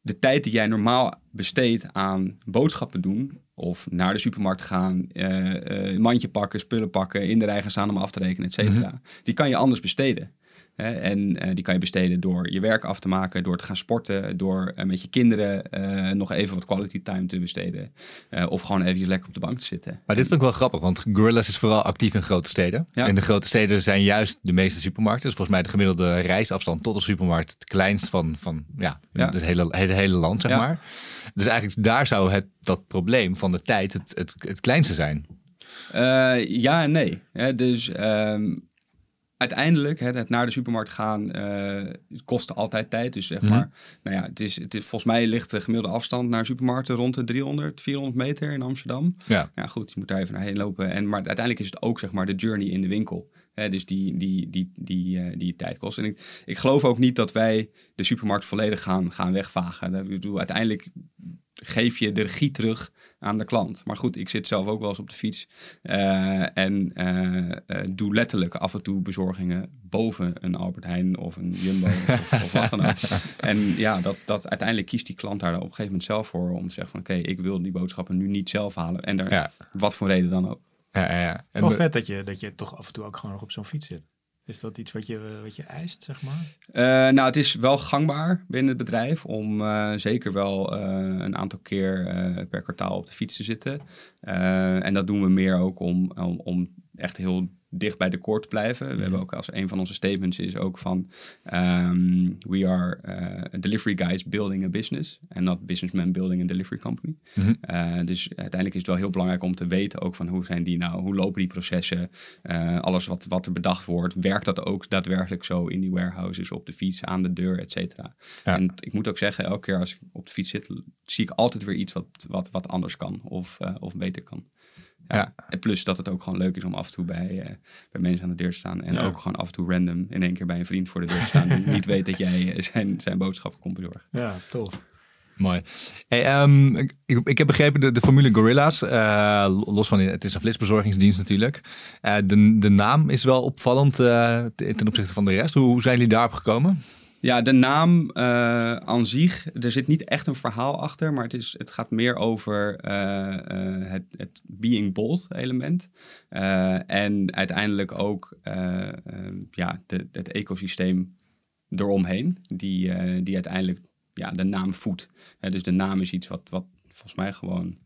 de tijd die jij normaal besteedt aan boodschappen doen, of naar de supermarkt gaan, eh, mandje pakken, spullen pakken, in de rij gaan staan om af te rekenen, et cetera, die kan je anders besteden. En eh, die kan je besteden door je werk af te maken, door te gaan sporten, door eh, met je kinderen eh, nog even wat quality time te besteden. Of gewoon even lekker op de bank te zitten.
Maar dit vind ik wel grappig, want Gorillas is vooral actief in grote steden.
Ja.
En de grote steden zijn juist de meeste supermarkten. Dus volgens mij de gemiddelde reisafstand tot een supermarkt het kleinst van, van ja,
Ja.
het hele, hele, hele land, zeg
Ja.
maar. Dus eigenlijk daar zou het, dat probleem van de tijd het, het, het kleinste zijn.
Ja en nee. Dus ehm, uiteindelijk, het naar de supermarkt gaan eh, kost altijd tijd. Dus zeg
Mhm.
maar, nou ja, het is, het is, volgens mij ligt de gemiddelde afstand naar supermarkten rond de 300, 400 meter in Amsterdam.
Ja.
Ja, goed, je moet daar even naar heen lopen. En, maar uiteindelijk is het ook zeg maar de journey in de winkel. Hè, dus die, die, die, die, eh, die tijd kost. En ik, ik geloof ook niet dat wij de supermarkt volledig gaan, gaan wegvagen. Ik bedoel, uiteindelijk geef je de regie terug aan de klant. Maar goed, ik zit zelf ook wel eens op de fiets. eh, en eh, eh, doe letterlijk af en toe bezorgingen boven een Albert Heijn of een Jumbo of, of wat dan ook. En ja, dat, dat uiteindelijk kiest die klant daar dan op een gegeven moment zelf voor om te zeggen van oké, ik wil die boodschappen nu niet zelf halen. En daar,
Ja.
wat voor reden dan ook.
Ja, ja, ja. En
Wel
we-
vet dat je, dat je toch af en toe ook gewoon nog op zo'n fiets zit. Is dat iets wat je, wat je eist, zeg maar?
Eh, nou, het is wel gangbaar binnen het bedrijf om eh, zeker wel eh, een aantal keer eh, per kwartaal op de fiets te zitten. Eh, en dat doen we meer ook om, om, om echt heel dicht bij de te blijven. We
Mhm.
hebben ook als een van onze statements is ook van ehm, we are eh, delivery guys building a business and not businessmen building a delivery company.
Mhm.
Eh, dus uiteindelijk is het wel heel belangrijk om te weten ook van hoe zijn die nou, hoe lopen die processen, Eh, alles wat, wat er bedacht wordt, werkt dat ook daadwerkelijk zo in die warehouses, op de fiets, aan de deur, et cetera.
Ja.
En ik moet ook zeggen, elke keer als ik op de fiets zit, zie ik altijd weer iets wat, wat, wat anders kan of, of beter kan. Ja.
Ja.
En plus dat het ook gewoon leuk is om af en toe bij, eh, bij mensen aan de deur te staan. En
Ja.
ook gewoon af en toe random in één keer bij een vriend voor de deur te staan. die niet weet dat jij eh, zijn, zijn boodschappen komt bezorgen.
Ja, tof.
Mooi. Hey, ehm, ik, ik heb begrepen, de, de formule Gorilla's, eh, los van het is een flitsbezorgingsdienst natuurlijk. Eh, de, de naam is wel opvallend eh, ten opzichte van de rest. Hoe, hoe zijn jullie daarop gekomen?
Ja, de naam uh, aan zich, er zit niet echt een verhaal achter, maar het, is, het gaat meer over uh, uh, het, het, being bold element. en uiteindelijk ook ja, de, het ecosysteem eromheen, die, die uiteindelijk ja, de naam voedt. dus de naam is iets wat, wat volgens mij gewoon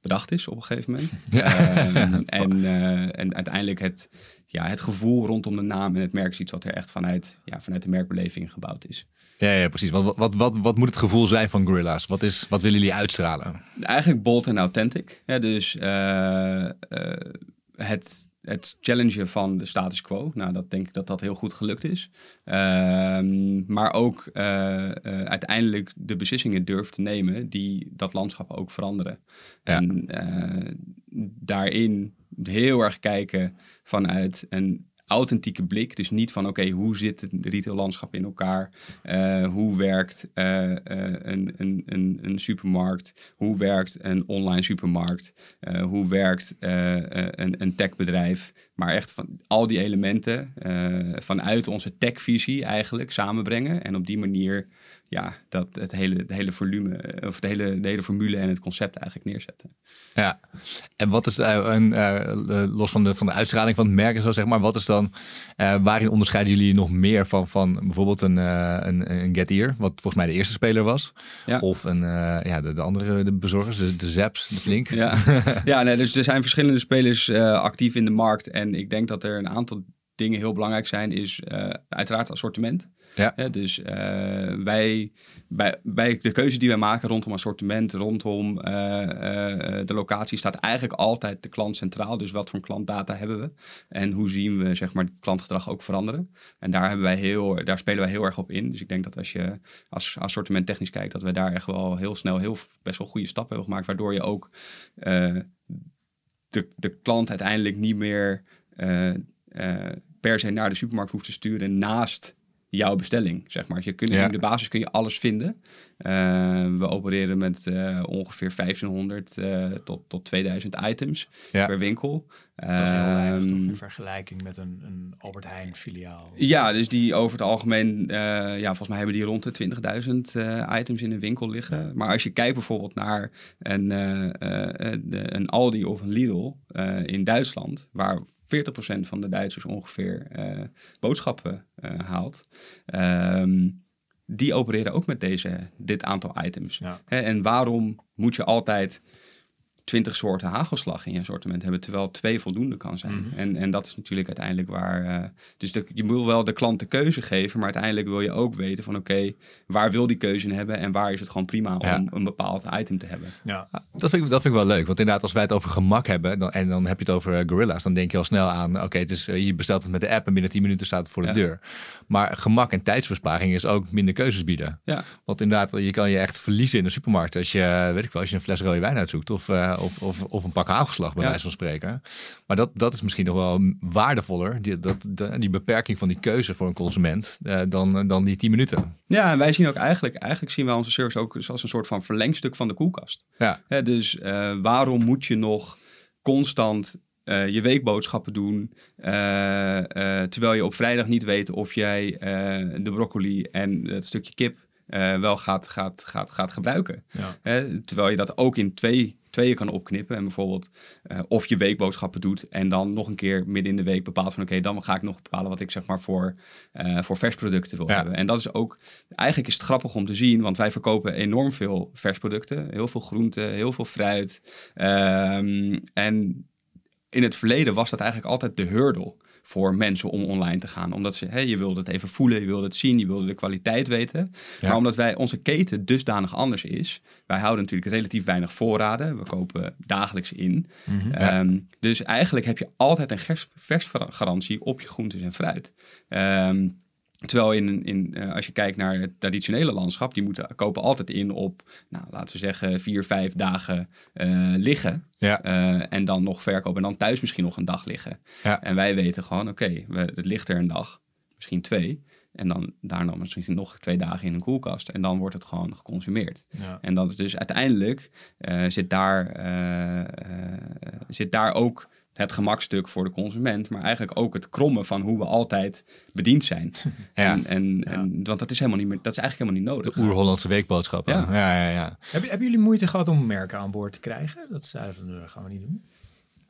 bedacht is op een gegeven moment. Ja. En, en uiteindelijk het ja, het gevoel rondom de naam en het merk is iets wat er echt vanuit, ja, vanuit de merkbeleving gebouwd is.
Ja, ja precies. Wat, wat, wat, wat moet het gevoel zijn van Gorilla's? Wat, is, wat willen jullie uitstralen?
Eigenlijk bold en authentic. Ja, dus uh, uh, het, het challengen van de status quo. Nou, dat denk ik dat dat heel goed gelukt is. Uh, maar ook uh, uh, uiteindelijk de beslissingen durven te nemen die dat landschap ook veranderen. Ja. En daarin heel erg kijken vanuit een authentieke blik. Dus niet van oké, hoe zit het retaillandschap in elkaar? Uh, hoe werkt uh, uh, een, een, een, een, supermarkt? Hoe werkt een online supermarkt? hoe werkt een, een techbedrijf? Maar echt van al die elementen vanuit onze techvisie eigenlijk samenbrengen. En op die manier ja, dat het hele, het hele volume, of de hele, de hele formule en het concept eigenlijk neerzetten.
Ja, en wat is, uh, een, uh, los van de, van de uitstraling van het merk en zo, zeg maar, wat is dan, waarin onderscheiden jullie nog meer van, van bijvoorbeeld een, een, een Get Ear, wat volgens mij de eerste speler was, ja. of een, ja, de, de andere de bezorgers, de, de Zaps, de Flink?
Ja, ja nee, dus er zijn verschillende spelers actief in de markt en ik denk dat er een aantal dingen heel belangrijk zijn, is uiteraard assortiment. Ja. dus uh, wij, bij, bij de keuze die wij maken rondom assortiment, rondom uh, de locatie, staat eigenlijk altijd de klant centraal. Dus wat voor klantdata hebben we? En hoe zien we zeg maar, het klantgedrag ook veranderen? En daar, hebben wij heel, daar spelen wij heel erg op in. Dus ik denk dat als je als assortiment technisch kijkt, dat we daar echt wel heel snel heel, best wel goede stappen hebben gemaakt. Waardoor je ook de, de klant uiteindelijk niet meer per se naar de supermarkt hoeft te sturen naast jouw bestelling, zeg maar. Je kunt, In de basis kun je alles vinden. Uh, we opereren met uh, ongeveer 1500 uh, eh, tot, tot 2000 items ja. per winkel.
Dat is heel weinig, um, in vergelijking met een, een Albert Heijn filiaal.
Ja, dus die over het algemeen, ja, volgens mij hebben die rond de 20.000 items in een winkel liggen. Maar als je kijkt bijvoorbeeld naar een, een Aldi of een Lidl in Duitsland, waar 40% van de Duitsers ongeveer uh, boodschappen uh, haalt. Um, die opereren ook met deze, dit aantal items. Ja. en waarom moet je altijd twintig soorten hagelslag in je assortiment hebben, terwijl twee voldoende kan zijn. Mhm. en, en dat is natuurlijk uiteindelijk waar. Uh, dus de, je moet wel de klant de keuze geven, maar uiteindelijk wil je ook weten van oké, waar wil die keuze in hebben en waar is het gewoon prima om een bepaald item te hebben.
Ja, dat vind, ik, dat vind ik wel leuk, want inderdaad, als wij het over gemak hebben dan, en dan heb je het over uh, Gorilla's, dan denk je al snel aan oké, het is uh, je bestelt het met de app en binnen 10 minuten staat het voor de deur. Maar gemak en tijdsbesparing is ook minder keuzes bieden. Ja. Want inderdaad, je kan je echt verliezen in de supermarkt als je, weet ik wel, als je een fles rode wijn uitzoekt of, of, of, of een pak hagelslag bij wijze van spreken. Maar dat, dat is misschien nog wel waardevoller, die, dat, die beperking van die keuze voor een consument, uh, dan, dan die 10 minuten.
Ja, en wij zien ook eigenlijk, eigenlijk zien wij onze service ook als een soort van verlengstuk van de koelkast. Ja. dus uh, waarom moet je nog constant uh, je weekboodschappen doen. Uh, uh, terwijl je op vrijdag niet weet of jij de broccoli en het stukje kip wel gaat, gaat, gaat, gaat gebruiken. Ja. terwijl je dat ook in twee tweeën kan opknippen. En bijvoorbeeld uh, of je weekboodschappen doet en dan nog een keer midden in de week bepaalt van oké, dan ga ik nog bepalen wat ik zeg maar voor, uh, voor versproducten wil hebben. En dat is ook, eigenlijk is het grappig om te zien, want wij verkopen enorm veel versproducten. Heel veel groenten, heel veel fruit. Um, en in het verleden was dat eigenlijk altijd de hurdle voor mensen om online te gaan. Omdat ze, je wilde het even voelen, je wilde het zien, je wilde de kwaliteit weten. Maar omdat wij, onze keten dusdanig anders is, wij houden natuurlijk relatief weinig voorraden. We kopen dagelijks in. Mhm. Ehm, dus eigenlijk heb je altijd een versgarantie op je groentes en fruit. Um, Terwijl in, in, uh, als je kijkt naar het traditionele landschap, die moeten kopen altijd in op, nou, laten we zeggen, vier, vijf dagen uh, liggen. Ja. Uh, en dan nog verkopen en dan thuis misschien nog een dag liggen. Ja. En wij weten gewoon, oké, okay, het ligt er een dag, misschien twee. En dan daarna misschien nog twee dagen in een koelkast. En dan wordt het gewoon geconsumeerd. Ja. En dat is dus uiteindelijk zit, daar, zit daar ook het gemakstuk voor de consument, maar eigenlijk ook het krommen van hoe we altijd bediend zijn.
Ja.
En, en,
Ja.
en, want dat is helemaal niet meer, dat is eigenlijk helemaal niet nodig.
Oer-Hollandse weekboodschappen.
Ja.
Ja, ja, ja.
Hebben, hebben jullie moeite gehad om merken aan boord te krijgen? Dat zeiden eh, gaan we niet doen.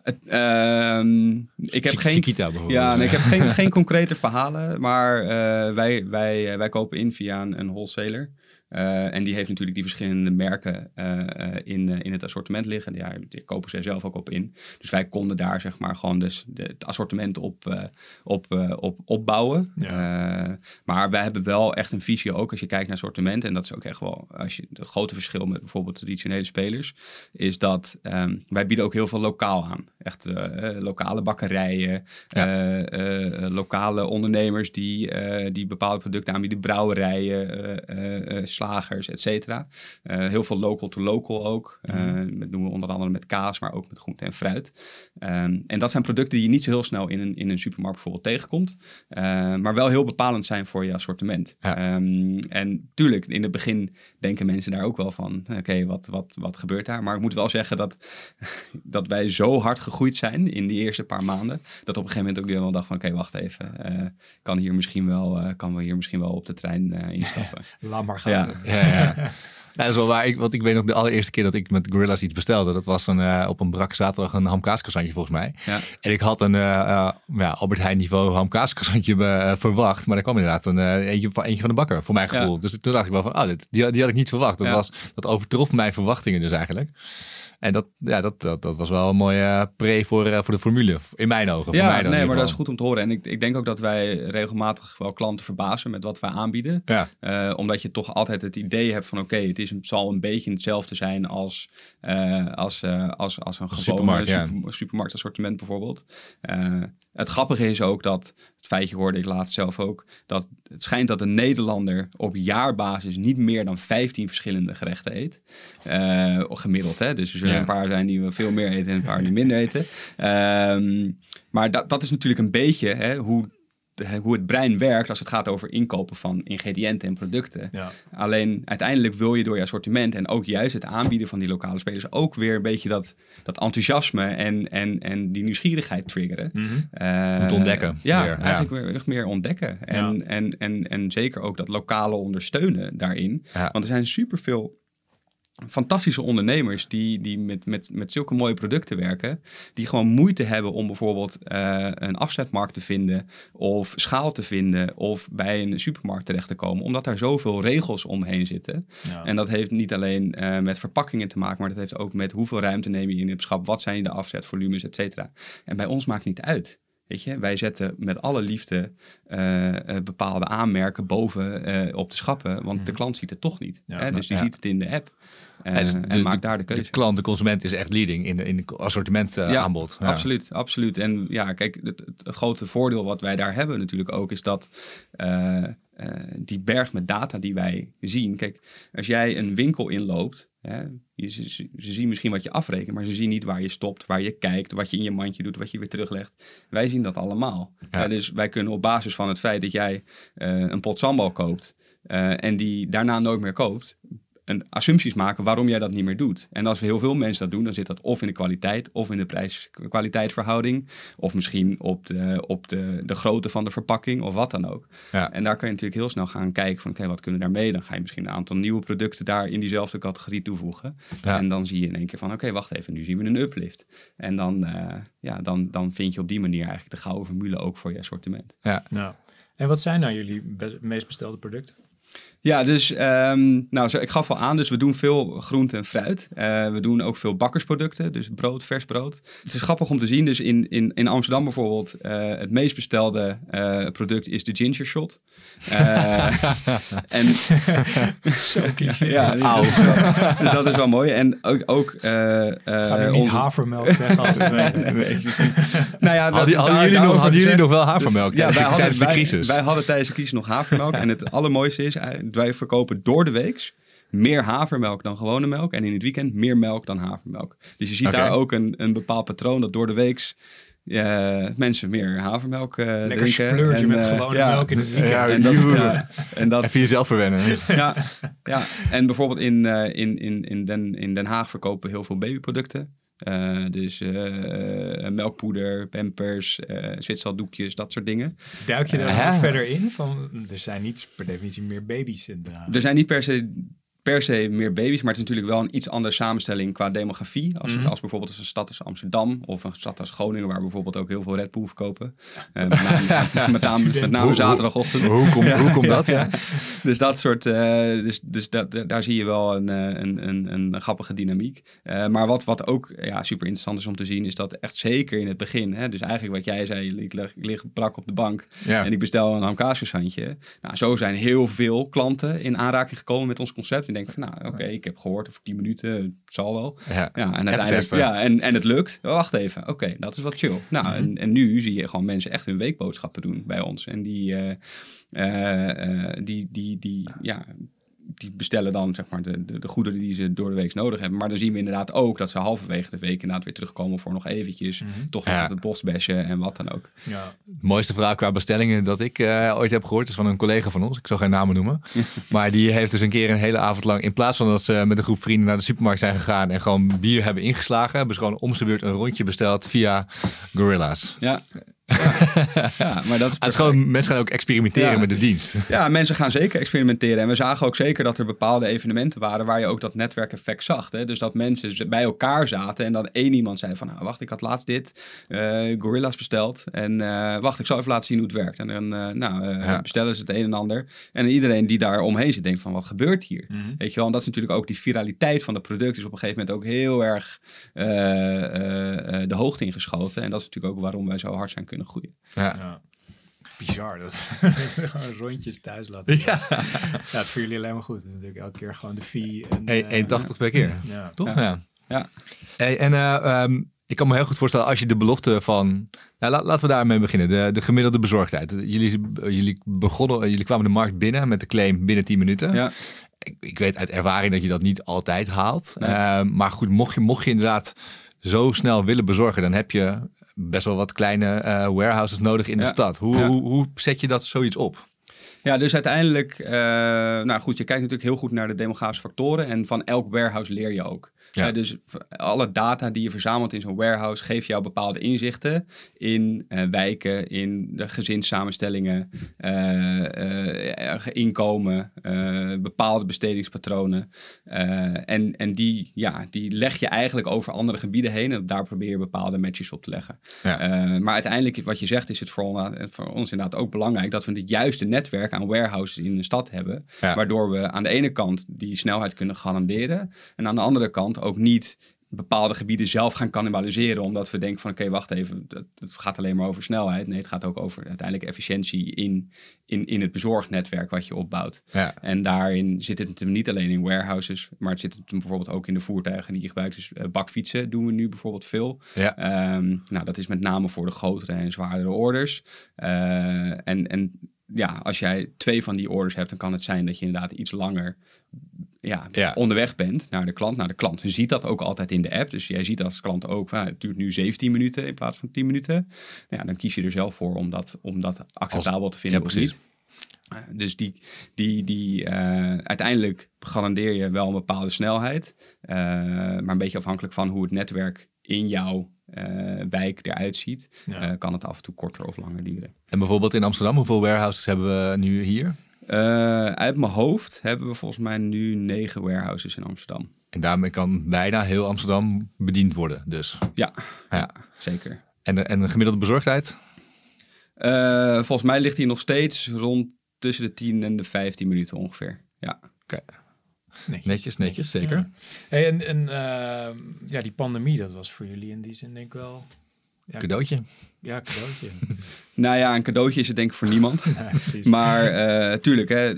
Het, ehm, ik heb geen,
Chiquita bijvoorbeeld.
Ja, nee, ik heb geen, geen concrete verhalen, maar eh, wij, wij, eh, wij kopen in via een, een wholesaler. Eh, en die heeft natuurlijk die verschillende merken eh, eh, in, in het assortiment liggen. Ja, die kopen zij zelf ook op in. Dus wij konden daar zeg maar gewoon dus de, het assortiment op, eh, op, op opbouwen. Maar wij hebben wel echt een visie ook als je kijkt naar assortiment. En dat is ook echt wel, als je het grote verschil met bijvoorbeeld traditionele spelers, is dat ehm, wij bieden ook heel veel lokaal aan. Echt lokale bakkerijen,
Ja.
lokale ondernemers die, die bepaalde producten aanbieden, brouwerijen, eh, slagers, et cetera. Eh, heel veel local to local ook. Dat doen we onder andere met kaas, maar ook met groente en fruit. Ehm, en dat zijn producten die je niet zo heel snel in een, in een supermarkt bijvoorbeeld tegenkomt, eh, maar wel heel bepalend zijn voor je assortiment.
Ja.
Ehm, en tuurlijk, in het begin denken mensen daar ook wel van, oké, wat, wat, wat gebeurt daar? Maar ik moet wel zeggen dat, dat wij zo hard gegroeid zijn in die eerste paar maanden, dat op een gegeven moment ook wel dacht van, oké, wacht even, kan, hier misschien wel, kan we hier misschien wel op de trein instappen?
Laat maar gaan.
Ja.
Ja, ja. Ja, dat is wel waar. Ik, want ik weet nog de allereerste keer dat ik met Gorilla's iets bestelde. Dat was een, eh, op een brak zaterdag een hamkaaskrasantje volgens mij.
Ja.
En ik had een eh, eh, ja, Albert Heijn niveau hamkaaskrasantje eh, verwacht. Maar daar kwam inderdaad een, eentje, van, eentje van de bakker, voor mijn
Ja.
gevoel. Dus toen dacht ik wel van, ah, dit, die, die had ik niet verwacht. Dat, was, dat overtrof mijn verwachtingen dus eigenlijk. En dat, ja, dat, dat, dat was wel een mooie eh, pre voor, eh, voor de formule. In mijn ogen. voor mij
Ja,
dan
nee, maar dat is goed om te horen. En ik, ik denk ook dat wij regelmatig wel klanten verbazen met wat wij aanbieden.
Ja,
Eh, omdat je toch altijd het idee hebt van oké, het is, het zal een beetje hetzelfde zijn als, als, als, als een gewone
supermarkt, ja.
super- supermarktassortiment bijvoorbeeld. Het grappige is ook dat, het feitje hoorde ik laatst zelf ook, dat het schijnt dat een Nederlander op jaarbasis niet meer dan 15 verschillende gerechten eet. Eh, gemiddeld, hè? Dus er zullen
Ja.
een paar zijn die we veel meer eten en een paar die minder eten. Ehm, maar dat, dat is natuurlijk een beetje hè, hoe, hoe het brein werkt als het gaat over inkopen van ingrediënten en producten.
Ja.
Alleen uiteindelijk wil je door je assortiment en ook juist het aanbieden van die lokale spelers ook weer een beetje dat, dat enthousiasme en, en, en die nieuwsgierigheid triggeren. Eh,
Om te ontdekken
Ja,
weer, ja.
eigenlijk weer nog meer ontdekken. En,
Ja.
en, en, en zeker ook dat lokale ondersteunen daarin.
Ja.
Want er zijn superveel fantastische ondernemers die, die met, met, met zulke mooie producten werken, die gewoon moeite hebben om bijvoorbeeld eh, een afzetmarkt te vinden of schaal te vinden of bij een supermarkt terecht te komen, omdat daar zoveel regels omheen zitten.
Ja.
En dat heeft niet alleen eh, met verpakkingen te maken, maar dat heeft ook met hoeveel ruimte neem je in het schap, wat zijn de afzetvolumes, et cetera. En bij ons maakt niet uit. Weet je, wij zetten met alle liefde eh, bepaalde aanmerken boven op de schappen, want de klant ziet het toch niet.
Ja,
hè?
nou,
Dus die
ja.
ziet het in de app
dus
en
de-
maakt daar de keuze.
de klant, de consument is echt leading in, in assortiment
Ja,
aanbod. Ja.
Absoluut, absoluut. En ja, kijk, het, grote voordeel wat wij daar hebben natuurlijk ook is dat eh, eh, die berg met data die wij zien. Kijk, als jij een winkel inloopt, hè, je, ze, ze zien misschien wat je afrekent, maar ze zien niet waar je stopt, waar je kijkt, wat je in je mandje doet, wat je weer teruglegt. Wij zien dat allemaal.
Ja.
Dus wij kunnen op basis van het feit dat jij een pot sambal koopt en die daarna nooit meer koopt, een assumpties maken waarom jij dat niet meer doet. En als heel veel mensen dat doen, dan zit dat of in de kwaliteit, of in de prijs-kwaliteitsverhouding, of misschien op, de, op de, de grootte van de verpakking, of wat dan ook.
Ja.
En daar kan je natuurlijk heel snel gaan kijken van, oké, wat kunnen we daarmee? Dan ga je misschien een aantal nieuwe producten daar in diezelfde categorie toevoegen.
Ja.
En dan zie je in één keer van, oké, wacht even, nu zien we een uplift. En dan, eh, ja, dan, dan vind je op die manier eigenlijk de gouden formule ook voor je assortiment.
Nou. En wat zijn nou jullie meest bestelde producten?
Ja, dus ehm, nou, zo, ik gaf al aan, dus we doen veel groente en fruit. Eh, we doen ook veel bakkersproducten, dus brood, vers brood. Het is grappig om te zien, dus in, in, in Amsterdam bijvoorbeeld, eh, het meest bestelde eh, product is de ginger shot. Eh, en
Zo
ja, ja, dus, dat is wel, dus dat is wel mooi. En ook, ook eh, eh,
Ga ik niet
onze-
havermelk zeggen als het
Nee, nee, nee, nou ja,
Hadden,
dat-
hadden
daar-
jullie, nog, hadden jullie nog wel havermelk
dus- ja,
tijdens,
wij hadden,
tijdens de
wij-
crisis?
Wij, hadden tijdens de crisis nog havermelk. en het allermooiste is, eh, wij verkopen door de weeks meer havermelk dan gewone melk. En in het weekend meer melk dan havermelk. Dus je ziet daar ook een, een bepaald patroon dat door de weeks eh, mensen meer havermelk eh
Lekker
drinken.
splurge
En,
met gewone
ja,
melk in het weekend.
Ja,
En dat, ja, en dat,
Even jezelf verwennen.
ja, ja, en bijvoorbeeld in, eh, in, in, in, Den, in Den Haag verkopen we heel veel babyproducten. Uh, dus uh, melkpoeder, pampers, uh, zwitserdoekjes, dat soort dingen.
Duik je daar nog verder in? Van, er zijn niet per definitie meer baby's in de
Er zijn niet per se per se meer baby's, maar het is natuurlijk wel een iets andere samenstelling qua demografie. Als, mm als bijvoorbeeld een stad als Amsterdam of een stad als Groningen, waar we bijvoorbeeld ook heel veel Red Bull verkopen. Uh, met name, met name, met name zaterdagochtend.
Hoe, komt, hoe komt dat? Ja.
dus dat soort, uh, dus, dus dat, daar zie je wel een, een, een, een grappige dynamiek. Uh, maar wat, wat ook ja, super interessant is om te zien, is dat echt zeker in het begin, hè, dus eigenlijk wat jij zei, ik lig, ik lig brak op de bank ja. en ik bestel een hamkaasjeshandje. Nou, zo zijn heel veel klanten in aanraking gekomen met ons concept denken van, nou, oké, ik heb gehoord over 10 minuten, zal wel. Ja, ja en uiteindelijk, ja, en, en het lukt. Oh, wacht even, oké, dat is wat chill. Nou, mhm. en, en nu zie je gewoon mensen echt hun weekboodschappen doen bij ons. En die, uh, uh, die, die, die, ja, die bestellen dan zeg maar de, de, de, goederen die ze door de week nodig hebben. Maar dan zien we inderdaad ook dat ze halverwege de week inderdaad weer terugkomen voor nog eventjes. Mm -hmm. Toch nog het bosbesje en wat dan ook.
Ja. mooiste vraag qua bestellingen dat ik uh, ooit heb gehoord is van een collega van ons. Ik zal geen namen noemen. maar die heeft dus een keer een hele avond lang, in plaats van dat ze met een groep vrienden naar de supermarkt zijn gegaan en gewoon bier hebben ingeslagen, hebben ze gewoon om zijn beurt een rondje besteld via Gorilla's.
Ja.
Ja, maar dat is, het is gewoon, mensen gaan ook experimenteren met de dienst.
Ja, mensen gaan zeker experimenteren. En we zagen ook zeker dat er bepaalde evenementen waren waar je ook dat netwerkeffect zag. Hè? Dus dat mensen bij elkaar zaten en dan één iemand zei van, nou, wacht, ik had laatst dit, uh, Gorilla's besteld. En uh, wacht, ik zal even laten zien hoe het werkt. En dan uh, nou, bestellen ze het een en ander. En iedereen die daar omheen zit, denkt van, wat gebeurt hier? Mm -hmm. Weet je wel, en dat is natuurlijk ook die viraliteit van het product is op een gegeven moment ook heel erg de hoogte ingeschoten. En dat is natuurlijk ook waarom wij zo hard zijn kunnen kunnen groeien. Ja. ja.
Bizar, dat gewoon rondjes thuis laten. Ja. ja, dat voor jullie alleen maar goed. Dat is natuurlijk elke keer gewoon de fee.
En, hey, 1,80 uh, per keer, ja. toch? Ja. ja. Hey, en uh, um, ik kan me heel goed voorstellen als je de belofte van... Nou, laten we daarmee beginnen. De, de gemiddelde bezorgdheid. Jullie, jullie, begonnen, jullie kwamen de markt binnen met de claim binnen 10 minuten. Ja. Ik, ik weet uit ervaring dat je dat niet altijd haalt. Nee. Uh, maar goed, mocht je, mocht je inderdaad zo snel willen bezorgen, dan heb je best wel wat kleine uh, warehouses nodig in de stad. Hoe, hoe, hoe, zet je dat zoiets op?
Ja, dus uiteindelijk, uh, nou goed, je kijkt natuurlijk heel goed naar de demografische factoren en van elk warehouse leer je ook. Ja. Uh, dus alle data die je verzamelt in zo'n warehouse geeft jou bepaalde inzichten in uh, wijken, in de gezinssamenstellingen, inkomen, bepaalde bestedingspatronen. en en die, ja, die leg je eigenlijk over andere gebieden heen en daar probeer je bepaalde matches op te leggen. Ja. maar uiteindelijk, wat je zegt, is het voor, voor ons inderdaad ook belangrijk dat we het juiste netwerk aan warehouses in de stad hebben. Waardoor we aan de ene kant die snelheid kunnen garanderen. En aan de andere kant ook niet bepaalde gebieden zelf gaan cannibaliseren. Omdat we denken van oké, wacht even, het gaat alleen maar over snelheid. Nee, het gaat ook over uiteindelijk efficiëntie in, in, in het bezorgnetwerk wat je opbouwt. Ja. En daarin zit het niet alleen in warehouses, maar het zit bijvoorbeeld ook in de voertuigen die je gebruikt. Dus eh, bakfietsen doen we nu bijvoorbeeld veel. Ja. Um, nou, dat is met name voor de grotere en zwaardere orders. Uh, en, en ja, als jij twee van die orders hebt, dan kan het zijn dat je inderdaad iets langer ja, onderweg bent naar de klant. Nou, de klant ziet dat ook altijd in de app. Dus jij ziet als klant ook, nou, het duurt nu 17 minuten in plaats van 10 minuten. Ja, dan kies je er zelf voor om dat, om dat acceptabel te vinden ja, of niet. Uh, dus die, die, die uh, uiteindelijk garandeer je wel een bepaalde snelheid. Uh, maar een beetje afhankelijk van hoe het netwerk in jouw wijk eruit ziet, uh, kan het af en toe korter of langer duren.
En bijvoorbeeld in Amsterdam, hoeveel warehouses hebben we nu hier?
Uh, uit mijn hoofd hebben we volgens mij nu negen warehouses in Amsterdam.
En daarmee kan bijna heel Amsterdam bediend worden, dus.
Ja, ja. ja zeker.
En, en een gemiddelde bezorgdheid?
volgens mij ligt die nog steeds rond tussen de 10 en de 15 minuten ongeveer. Ja.
Oké. Netjes, netjes, netjes zeker. Ja.
Hey, en en uh, ja, die pandemie, dat was voor jullie in die zin denk ik wel...
Ja, cadeautje.
Ja, cadeautje.
nou ja, een cadeautje is het denk ik voor niemand. maar uh, tuurlijk, hè,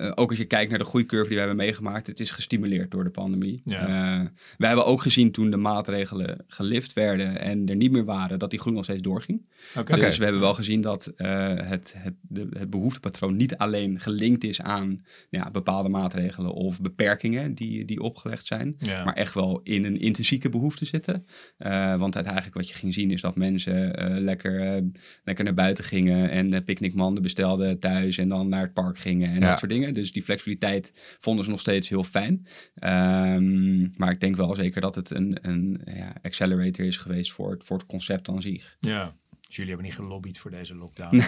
uh, ook als je kijkt naar de groeicurve die we hebben meegemaakt, het is gestimuleerd door de pandemie. Ja. Uh, we hebben ook gezien toen de maatregelen gelift werden en er niet meer waren, dat die groei nog steeds doorging. Okay. Dus we hebben wel gezien dat het, het, de, het behoeftepatroon niet alleen gelinkt is aan ja, bepaalde maatregelen of beperkingen die, die opgelegd zijn, ja. maar echt wel in een intrinsieke behoefte zitten. want uiteindelijk wat je ging zien is dat mensen eh, lekker, eh, lekker naar buiten gingen en uh, picknickmanden bestelden thuis en dan naar het park gingen en
Ja.
dat soort dingen. Dus die flexibiliteit vonden ze nog steeds heel fijn. Ehm, maar ik denk wel zeker dat het een, een ja, accelerator is geweest voor het, voor het concept aan zich.
Ja. Dus jullie hebben niet gelobbyd voor deze lockdown.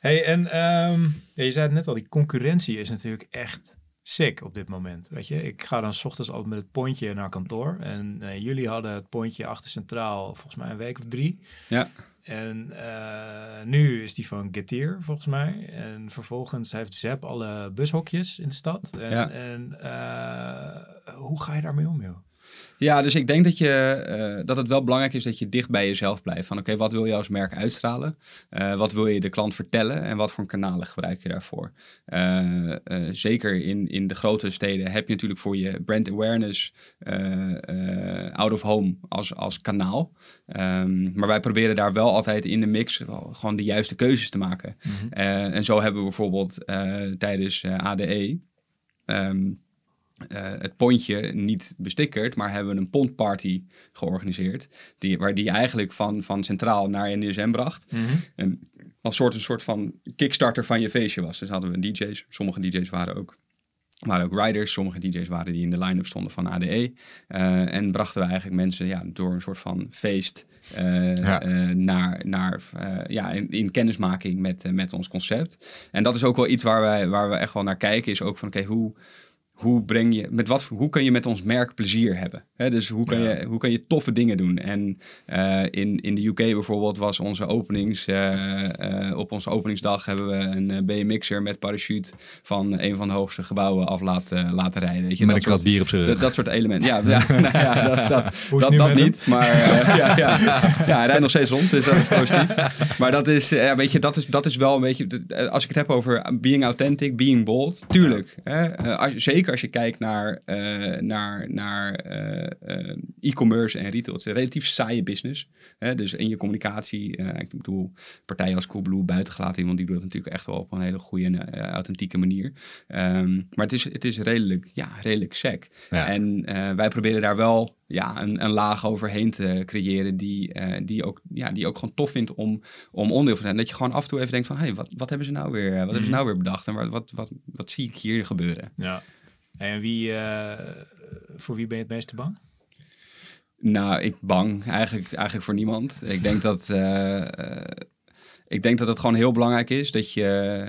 hey, en ehm, ja, je zei het net al, die concurrentie is natuurlijk echt sick op dit moment. Weet je, ik ga dan s ochtends altijd met het pontje naar kantoor. En eh, jullie hadden het pontje achter centraal volgens mij een week of drie.
Ja.
En eh, nu is die van Getir volgens mij. En vervolgens heeft Zep alle bushokjes in de stad. En,
Ja.
en eh, hoe ga je daarmee om, joh?
Ja, dus ik denk dat, je, eh, dat het wel belangrijk is dat je dicht bij jezelf blijft. Van oké, wat wil je als merk uitstralen? Eh, wat wil je de klant vertellen? En wat voor kanalen gebruik je daarvoor? Eh, zeker in, in de grotere steden heb je natuurlijk voor je brand awareness out of home als, als kanaal. Ehm, maar wij proberen daar wel altijd in de mix gewoon de juiste keuzes te maken. Eh, en zo hebben we bijvoorbeeld tijdens ADE ehm, eh, het pontje niet bestickerd, maar hebben we een pontparty georganiseerd. Die, waar die eigenlijk van, van centraal naar NDSM bracht. En als soort, een soort van kickstarter van je feestje was. Dus hadden we DJ's. Sommige DJ's waren ook, waren ook riders. Sommige DJ's waren die in de line-up stonden van ADE. Eh, en brachten we eigenlijk mensen ja, door een soort van feest eh,
Ja.
naar, naar ja, in, in kennismaking met, met ons concept. En dat is ook wel iets waar, wij, waar we echt wel naar kijken. Is ook van oké, hoe, hoe breng je, met wat, voor- hoe kan je met ons merk plezier hebben? Hè, dus hoe kan,
Ja.
je, hoe kan je toffe dingen doen? En eh, in, in de UK bijvoorbeeld was onze openings, eh, eh, op onze openingsdag hebben we een BMX'er met parachute van een van de hoogste gebouwen af laten, laten rijden. Weet je,
Met
dat
een krat
soort-
bier op zijn
dat,
rug.
dat soort elementen. Ja, ja, nou ja dat, dat,
Hoe
dat, dat niet. Maar ja, ja, ja, hij rijdt nog steeds rond, dus dat is positief. Maar dat is, ja, weet je, dat is, dat is wel een beetje... Als ik het heb over being authentic, being bold, tuurlijk. Hè? Eh, als, zeker als je kijkt naar, eh, naar, naar eh, eh, e-commerce en retail. Het is een relatief saaie business. Hè? Dus in je communicatie, ik bedoel, partijen als Coolblue buitengelaten, iemand die doet dat natuurlijk echt wel op een hele goede en authentieke manier. Ehm, maar het is, het is redelijk, ja, redelijk sec.
Ja.
En wij proberen daar wel ja, een, een laag overheen te creëren die, die, ook, ja, die ook gewoon tof vindt om, om onderdeel van te zijn. Dat je gewoon af en toe even denkt van, hé, hey, wat, wat hebben ze nou weer, wat hebben ze
Mhm.
nou weer bedacht? En wat, wat, wat, wat zie ik hier gebeuren?
Ja. En wie, eh, voor wie ben je het meeste bang?
Nou, ik bang eigenlijk, eigenlijk voor niemand. Ik denk dat, eh, eh, ik denk dat het gewoon heel belangrijk is dat je,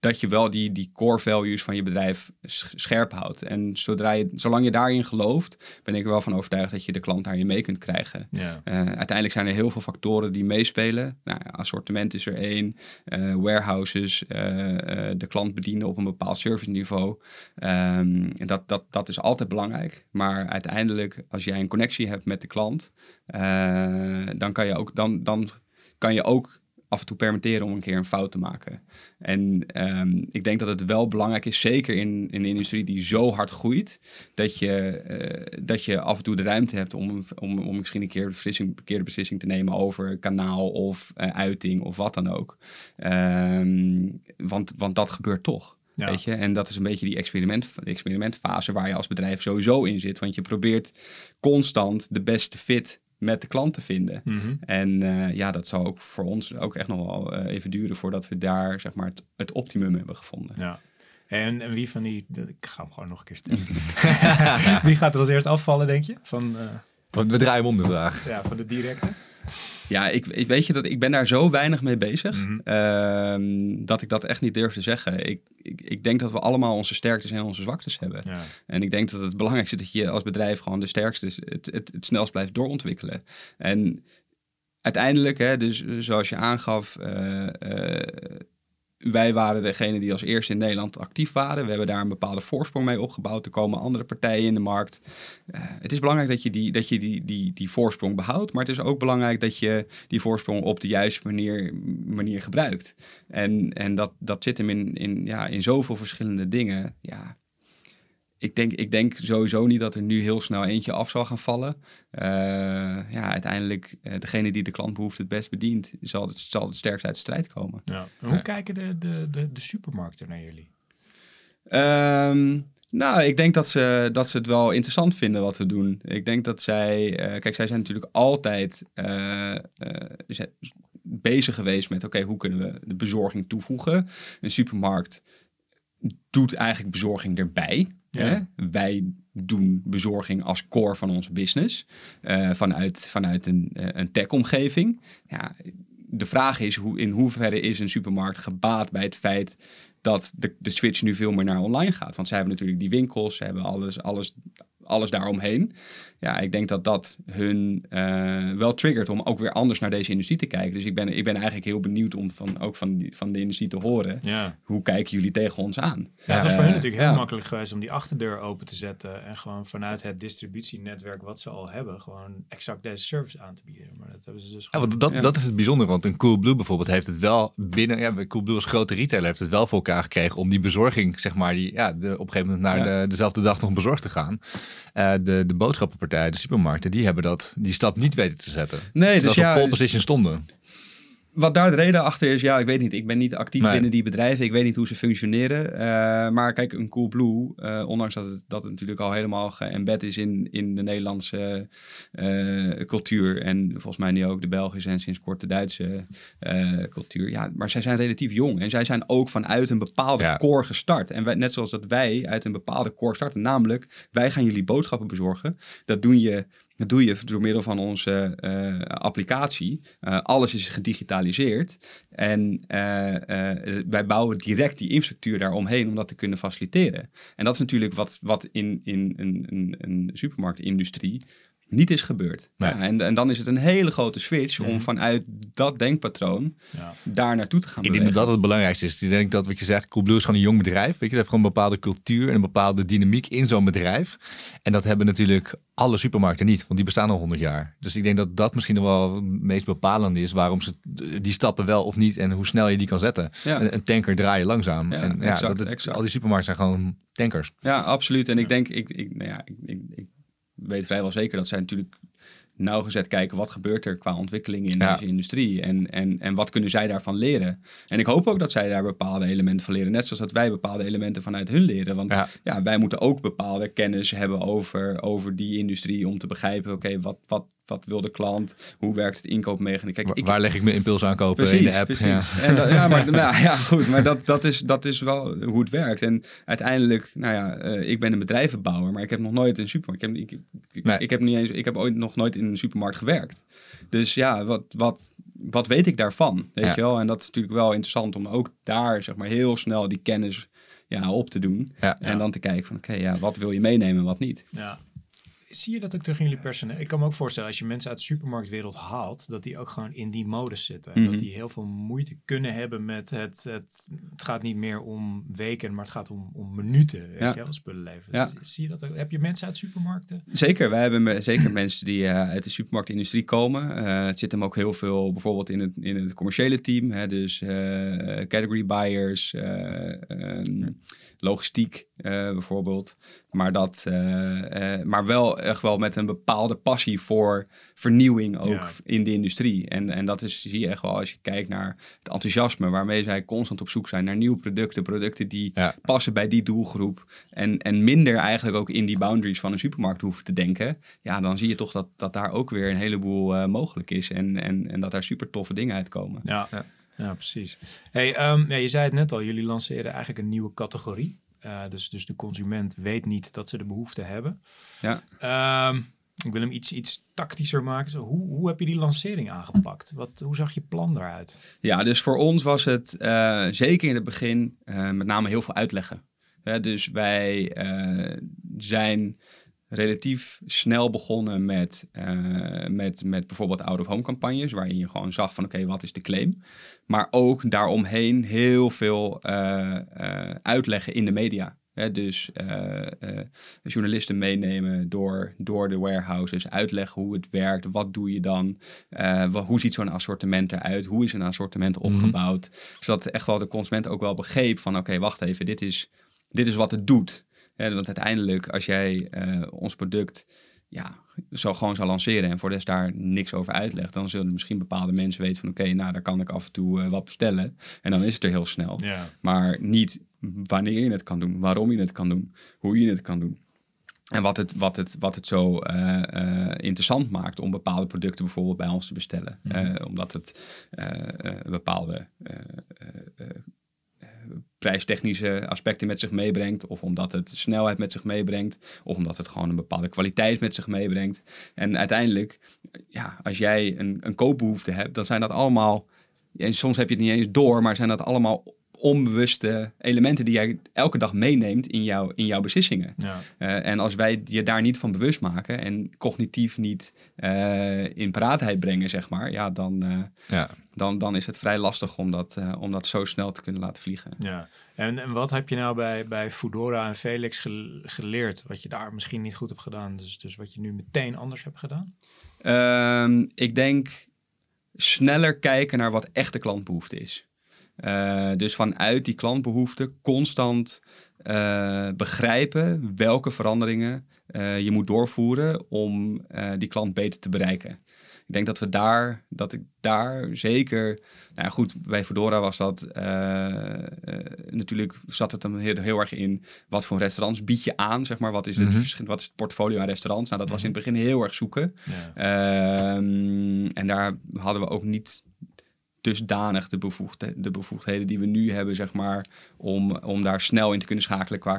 dat je wel die, die core values van je bedrijf sch- scherp houdt. En zodra je, zolang je daarin gelooft, ben ik er wel van overtuigd dat je de klant daarin mee kunt krijgen.
Ja.
Eh, uiteindelijk zijn er heel veel factoren die meespelen. Nou, assortiment is er één, eh, warehouses, eh, de klant bedienen op een bepaald serviceniveau. Ehm, en dat, dat, dat is altijd belangrijk. Maar uiteindelijk, als jij een connectie hebt met de klant, dan, kan je ook, dan, dan kan je ook af en toe permitteren om een keer een fout te maken. En ehm, ik denk dat het wel belangrijk is, zeker in, in een industrie die zo hard groeit, dat je, eh, dat je af en toe de ruimte hebt om, om, om misschien een keer de beslissing, verkeerde beslissing te nemen over kanaal of eh, uiting of wat dan ook. Ehm, want, want dat gebeurt toch.
Ja.
Weet je? En dat is een beetje die experiment, experimentfase waar je als bedrijf sowieso in zit. Want je probeert constant de beste fit met de klant te vinden.
Mhm.
En eh, ja, dat zal ook voor ons ook echt nog wel eh, even duren voordat we daar zeg maar het, het optimum hebben gevonden.
Ja. En, en wie van die... Ik ga hem gewoon nog een keer stellen. wie gaat er als eerst afvallen, denk je? Van, eh,
Want we draaien hem om de vraag.
ja, van de directe?
Ja, ik, ik weet je dat ik ben daar zo weinig mee bezig ehm, dat ik dat echt niet durf te zeggen. Ik, ik, ik denk dat we allemaal onze sterktes en onze zwaktes hebben.
Ja.
En ik denk dat het belangrijkste is dat je als bedrijf gewoon de sterkste, is, het, het, het snelst blijft doorontwikkelen. En uiteindelijk, hè, dus zoals je aangaf, eh, eh, wij waren degene die als eerste in Nederland actief waren. We hebben daar een bepaalde voorsprong mee opgebouwd. Er komen andere partijen in de markt. Eh, het is belangrijk dat je, die, dat je die, die, die voorsprong behoudt. Maar het is ook belangrijk dat je die voorsprong op de juiste manier, manier gebruikt. En, en dat, dat zit hem in, in, ja, in zoveel verschillende dingen. Ja, ik denk, ik denk sowieso niet dat er nu heel snel eentje af zal gaan vallen. Eh, ja, uiteindelijk, eh, degene die de klantbehoefte het best bedient, zal het, zal het sterkst uit de strijd komen.
Ja. Hoe kijken de, de, de, de supermarkten naar jullie?
Ehm, Nou, ik denk dat ze, dat ze het wel interessant vinden wat we doen. Ik denk dat zij, eh, kijk, zij zijn natuurlijk altijd bezig geweest met, oké, hoe kunnen we de bezorging toevoegen? Een supermarkt doet eigenlijk bezorging erbij.
Ja.
Hè? Wij doen bezorging als core van onze business eh, vanuit, vanuit een, eh, een tech-omgeving. Ja, de vraag is hoe, in hoeverre is een supermarkt gebaat bij het feit dat de, de switch nu veel meer naar online gaat. Want zij hebben natuurlijk die winkels, ze hebben alles, alles, alles daaromheen. Ja, ik denk dat dat hun eh, wel triggert om ook weer anders naar deze industrie te kijken. Dus ik ben, ik ben eigenlijk heel benieuwd om van, ook van, die, van de industrie te horen.
Ja.
Hoe kijken jullie tegen ons aan?
Ja, het was voor hen natuurlijk heel
ja.
makkelijk geweest om die achterdeur open te zetten en gewoon vanuit het distributienetwerk wat ze al hebben, gewoon exact deze service aan te bieden. Maar dat hebben ze dus
Ja,
gewoon.
want dat,
Ja.
dat is het bijzondere, want een Coolblue bijvoorbeeld heeft het wel binnen, ja, bij Coolblue als grote retailer heeft het wel voor elkaar gekregen om die bezorging, zeg maar, die, ja, de, op een gegeven moment naar
Ja.
de, dezelfde dag nog bezorgd te gaan. Eh, de, de boodschappenpartijen, de supermarkten, die hebben dat, die stap niet weten te zetten.
Nee,
Terwijl
dus
ze op
ja,
pole
dus
position stonden.
Wat daar de reden achter is, ja, ik weet niet. Ik ben niet actief
Nee.
binnen die bedrijven. Ik weet niet hoe ze functioneren. Eh, maar kijk, een Coolblue, eh ondanks dat het, dat het natuurlijk al helemaal geëmbed is in, in de Nederlandse eh, cultuur. En volgens mij nu ook de Belgische en sinds kort de Duitse cultuur. Ja, maar zij zijn relatief jong. En zij zijn ook vanuit een bepaalde
Ja.
core gestart. En wij, net zoals dat wij uit een bepaalde core starten. Namelijk, wij gaan jullie boodschappen bezorgen. Dat doe je dat doe je door middel van onze eh, applicatie. Eh, alles is gedigitaliseerd. En eh, wij bouwen direct die infrastructuur daaromheen om dat te kunnen faciliteren. En dat is natuurlijk wat, wat in, in een supermarktindustrie niet is gebeurd.
Nee.
Ja, en, en dan is het een hele grote switch om
Mhm.
vanuit dat denkpatroon
Ja.
daar naartoe te gaan
Ik denk dat dat het belangrijkste is. Ik denk dat wat je zegt, Coolblue is gewoon een jong bedrijf. Weet je, het heeft gewoon een bepaalde cultuur en een bepaalde dynamiek in zo'n bedrijf. En dat hebben natuurlijk alle supermarkten niet, want die bestaan al 100 jaar. Dus ik denk dat dat misschien wel het meest bepalende is waarom ze die stappen wel of niet en hoe snel je die kan zetten.
Ja.
Een, een tanker draai je langzaam. En ja,
exact,
dat het- al die supermarkten zijn gewoon tankers.
Ja, absoluut. En ik denk, ik, ik, nou ja, ik, ik, ik weet vrijwel zeker dat zij natuurlijk nauwgezet kijken wat gebeurt er qua ontwikkeling in
Ja.
deze industrie en, en, en wat kunnen zij daarvan leren. En ik hoop ook dat zij daar bepaalde elementen van leren, net zoals dat wij bepaalde elementen vanuit hun leren. Want
Ja.
ja, wij moeten ook bepaalde kennis hebben over, over die industrie om te begrijpen, oké, wat, wat, wat wil de klant? Hoe werkt het inkoopmechanisme? Kijk,
Waar,
ik,
waar leg ik mijn impuls aankopen
Precies,
in de app?
precies.
Ja.
En dat- ja, maar nou, ja, goed. Maar dat, dat, is, dat is wel hoe het werkt. En uiteindelijk, nou ja, eh, ik ben een bedrijvenbouwer, maar ik heb nog nooit in een supermarkt. Ik heb, ik, ik,
Nee.
ik heb niet eens, ik heb ooit nog nooit in een supermarkt gewerkt. Dus ja, wat, wat, wat weet ik daarvan? Weet
Ja.
je wel? En dat is natuurlijk wel interessant om ook daar, zeg maar, heel snel die kennis ja, op te doen.
Ja.
En dan te kijken van, oké, ja, wat wil je meenemen en wat niet?
Ja. Zie je dat ook terug in jullie personeel? Ik kan me ook voorstellen, als je mensen uit de supermarktwereld haalt, dat die ook gewoon in die modus zitten. En
Mhm.
dat die heel veel moeite kunnen hebben met het, het... Het gaat niet meer om weken, maar het gaat om, om minuten, weet
Ja.
je wel, spullen leveren.
Ja.
Dus Zie je dat ook? Heb je mensen uit supermarkten?
Zeker, wij hebben me- zeker mensen die eh, uit de supermarktindustrie komen. Eh, het zit hem ook heel veel bijvoorbeeld in het, in het commerciële team. Hè, dus eh, category buyers, eh, ehm, logistiek eh, bijvoorbeeld. Maar, dat, eh, eh, maar wel echt wel met een bepaalde passie voor vernieuwing ook
Ja.
in de industrie. En, en dat is, zie je echt wel als je kijkt naar het enthousiasme waarmee zij constant op zoek zijn naar nieuwe producten. Producten die
Ja.
passen bij die doelgroep. En, en minder eigenlijk ook in die boundaries van een supermarkt hoeven te denken. Ja, dan zie je toch dat, dat daar ook weer een heleboel eh, mogelijk is. En, en, en dat daar super toffe dingen uitkomen.
Ja,
Ja.
Ja. precies. Hey, ehm, ja, je zei het net al, jullie lanceren eigenlijk een nieuwe categorie. Eh, dus, dus de consument weet niet dat ze de behoefte hebben.
Ja.
Ehm, ik wil hem iets, iets tactischer maken. Zo, hoe, hoe heb je die lancering aangepakt? Wat, hoe zag je plan daaruit?
Ja, dus voor ons was het eh, zeker in het begin eh, met name heel veel uitleggen. Dus wij zijn relatief snel begonnen met, eh, met, met bijvoorbeeld out-of-home campagnes, waarin je gewoon zag van oké, wat is de claim? Maar ook daaromheen heel veel eh, eh, uitleggen in de media. Hè, dus journalisten meenemen door, door de warehouses, uitleggen hoe het werkt, wat doe je dan, hoe ziet zo'n assortiment eruit, hoe is een assortiment
Mhm.
opgebouwd, zodat echt wel de consument ook wel begreep van oké, wacht even, dit is, dit is wat het doet. Hè, want uiteindelijk, als jij eh, ons product ja, zo gewoon zou lanceren en voor de rest daar niks over uitlegt, dan zullen misschien bepaalde mensen weten van oké, nou daar kan ik af en toe eh, wat bestellen en dan is het er heel snel.
Ja.
Maar niet wanneer je het kan doen, waarom je het kan doen, hoe je het kan doen. En wat het, wat het, wat het zo uh, uh, interessant maakt om bepaalde producten bijvoorbeeld bij ons te bestellen. Mm -hmm. uh, omdat het bepaalde prijstechnische aspecten met zich meebrengt. Of omdat het snelheid met zich meebrengt. Of omdat het gewoon een bepaalde kwaliteit met zich meebrengt. En uiteindelijk, ja, als jij een, een koopbehoefte hebt, dan zijn dat allemaal. Ja, soms heb je het niet eens door, maar zijn dat allemaal onbewuste elementen die jij elke dag meeneemt in, jou, in jouw beslissingen.
Ja.
Uh, en als wij je daar niet van bewust maken en cognitief niet uh, in paraatheid brengen, zeg maar, ja, dan, uh,
ja.
Dan, dan is het vrij lastig om dat, om dat zo snel te kunnen laten vliegen.
Ja. En, en wat heb je nou bij, bij Foodora en Felix geleerd, wat je daar misschien niet goed hebt gedaan, dus, dus wat je nu meteen anders hebt gedaan?
Ehm, ik denk sneller kijken naar wat echte klantbehoefte is. Uh, dus vanuit die klantbehoeften constant uh, begrijpen welke veranderingen uh, je moet doorvoeren om die klant beter te bereiken. Ik denk dat we daar, dat ik daar zeker, nou goed, bij Fedora was dat natuurlijk zat het hem heel, heel, erg in wat voor restaurants bied je aan, zeg maar, wat is het, mm -hmm. wat is het portfolio aan restaurants? Nou, dat was in het begin heel erg zoeken.
Ja.
Ehm, en daar hadden we ook niet dusdanig de, bevoegde, de bevoegdheden die we nu hebben, zeg maar, om, om daar snel in te kunnen schakelen qua,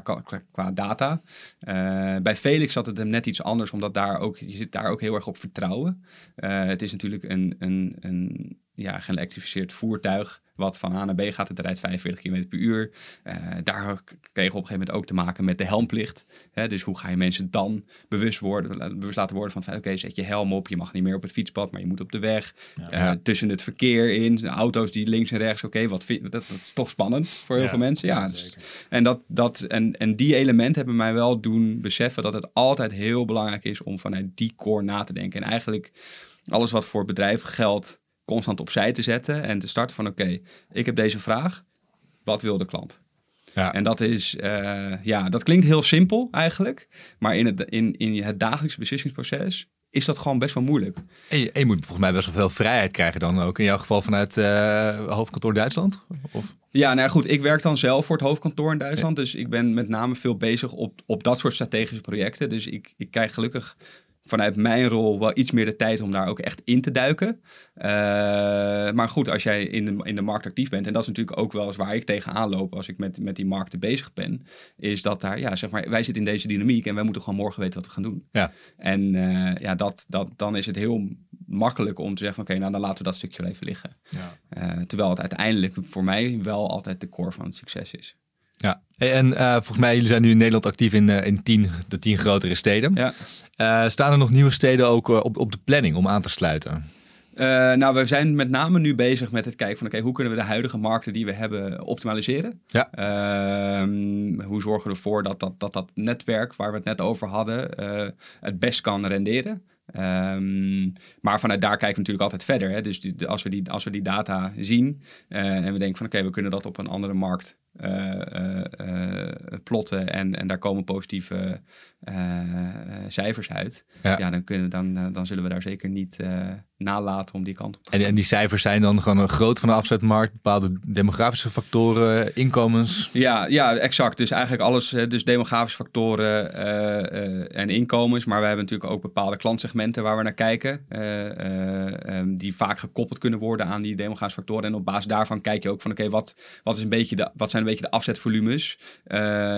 qua, data. Uh, bij Felix zat het hem net iets anders, omdat daar ook, je zit daar ook heel erg op vertrouwen. Uh, het is natuurlijk een, een, een ja, geëlektrificeerd voertuig wat van A naar B gaat. Het rijdt 45 km per uur. Uh, daar kregen we op een gegeven moment ook te maken met de helmplicht. Hè, dus hoe ga je mensen dan bewust, worden, bewust laten worden van... oké, okay, zet je helm op. Je mag niet meer op het fietspad, maar je moet op de weg. Ja. Uh, tussen het verkeer in. Auto's die links en rechts. Oké, wat dat, dat is toch spannend voor heel
Ja,
veel mensen. Ja,
ja,
dus- en, dat, dat, en, en die elementen hebben mij wel doen beseffen... dat het altijd heel belangrijk is om vanuit die core na te denken. En eigenlijk alles wat voor bedrijven geldt constant opzij te zetten en te starten van oké, ik heb deze vraag, wat wil de klant?
Ja.
En dat is, eh, ja, dat klinkt heel simpel eigenlijk, maar in het, in, in het dagelijkse beslissingsproces is dat gewoon best wel moeilijk.
En je, en je moet volgens mij best wel veel vrijheid krijgen dan ook. In jouw geval vanuit eh, hoofdkantoor Duitsland? Of?
Ja, nou ja, goed, ik werk dan zelf voor het hoofdkantoor in Duitsland, dus ik ben met name veel bezig op, op dat soort strategische projecten. Dus ik, ik krijg gelukkig vanuit mijn rol wel iets meer de tijd om daar ook echt in te duiken. Uh, maar goed, als jij in de, in de markt actief bent, en dat is natuurlijk ook wel eens waar ik tegenaan loop als ik met, met die markten bezig ben, is dat daar, ja, zeg maar, wij zitten in deze dynamiek en wij moeten gewoon morgen weten wat we gaan doen.
Ja.
En uh, ja, dat, dat, dan is het heel makkelijk om te zeggen, oké, okay, nou dan laten we dat stukje even liggen.
Ja.
Uh, terwijl het uiteindelijk voor mij wel altijd de core van het succes is.
Ja, en uh, volgens mij, jullie zijn nu in Nederland actief in, uh, in tien, de tien grotere steden.
Ja.
Uh, staan er nog nieuwe steden ook op, op de planning om aan te sluiten?
nou, we zijn met name nu bezig met het kijken van... oké, okay, hoe kunnen we de huidige markten die we hebben optimaliseren?
Ja.
Ehm, hoe zorgen we ervoor dat dat, dat dat netwerk waar we het net over hadden... het best kan renderen? Um, maar vanuit daar kijken we natuurlijk altijd verder. Hè? Dus die, als, we die, als we die data zien en we denken van... oké, okay, we kunnen dat op een andere markt plotten en, en daar komen positieve cijfers uit,
ja.
ja. dan, kunnen, dan, dan zullen we daar zeker niet nalaten om die kant op te
gaan. En, en die cijfers zijn dan gewoon een groot van de afzetmarkt, bepaalde demografische factoren, inkomens?
Ja, ja exact. Dus eigenlijk alles, dus demografische factoren en inkomens, maar we hebben natuurlijk ook bepaalde klantsegmenten waar we naar kijken, um, die vaak gekoppeld kunnen worden aan die demografische factoren. En op basis daarvan kijk je ook van oké, okay, wat, wat, is een beetje de, wat zijn een beetje de afzetvolumes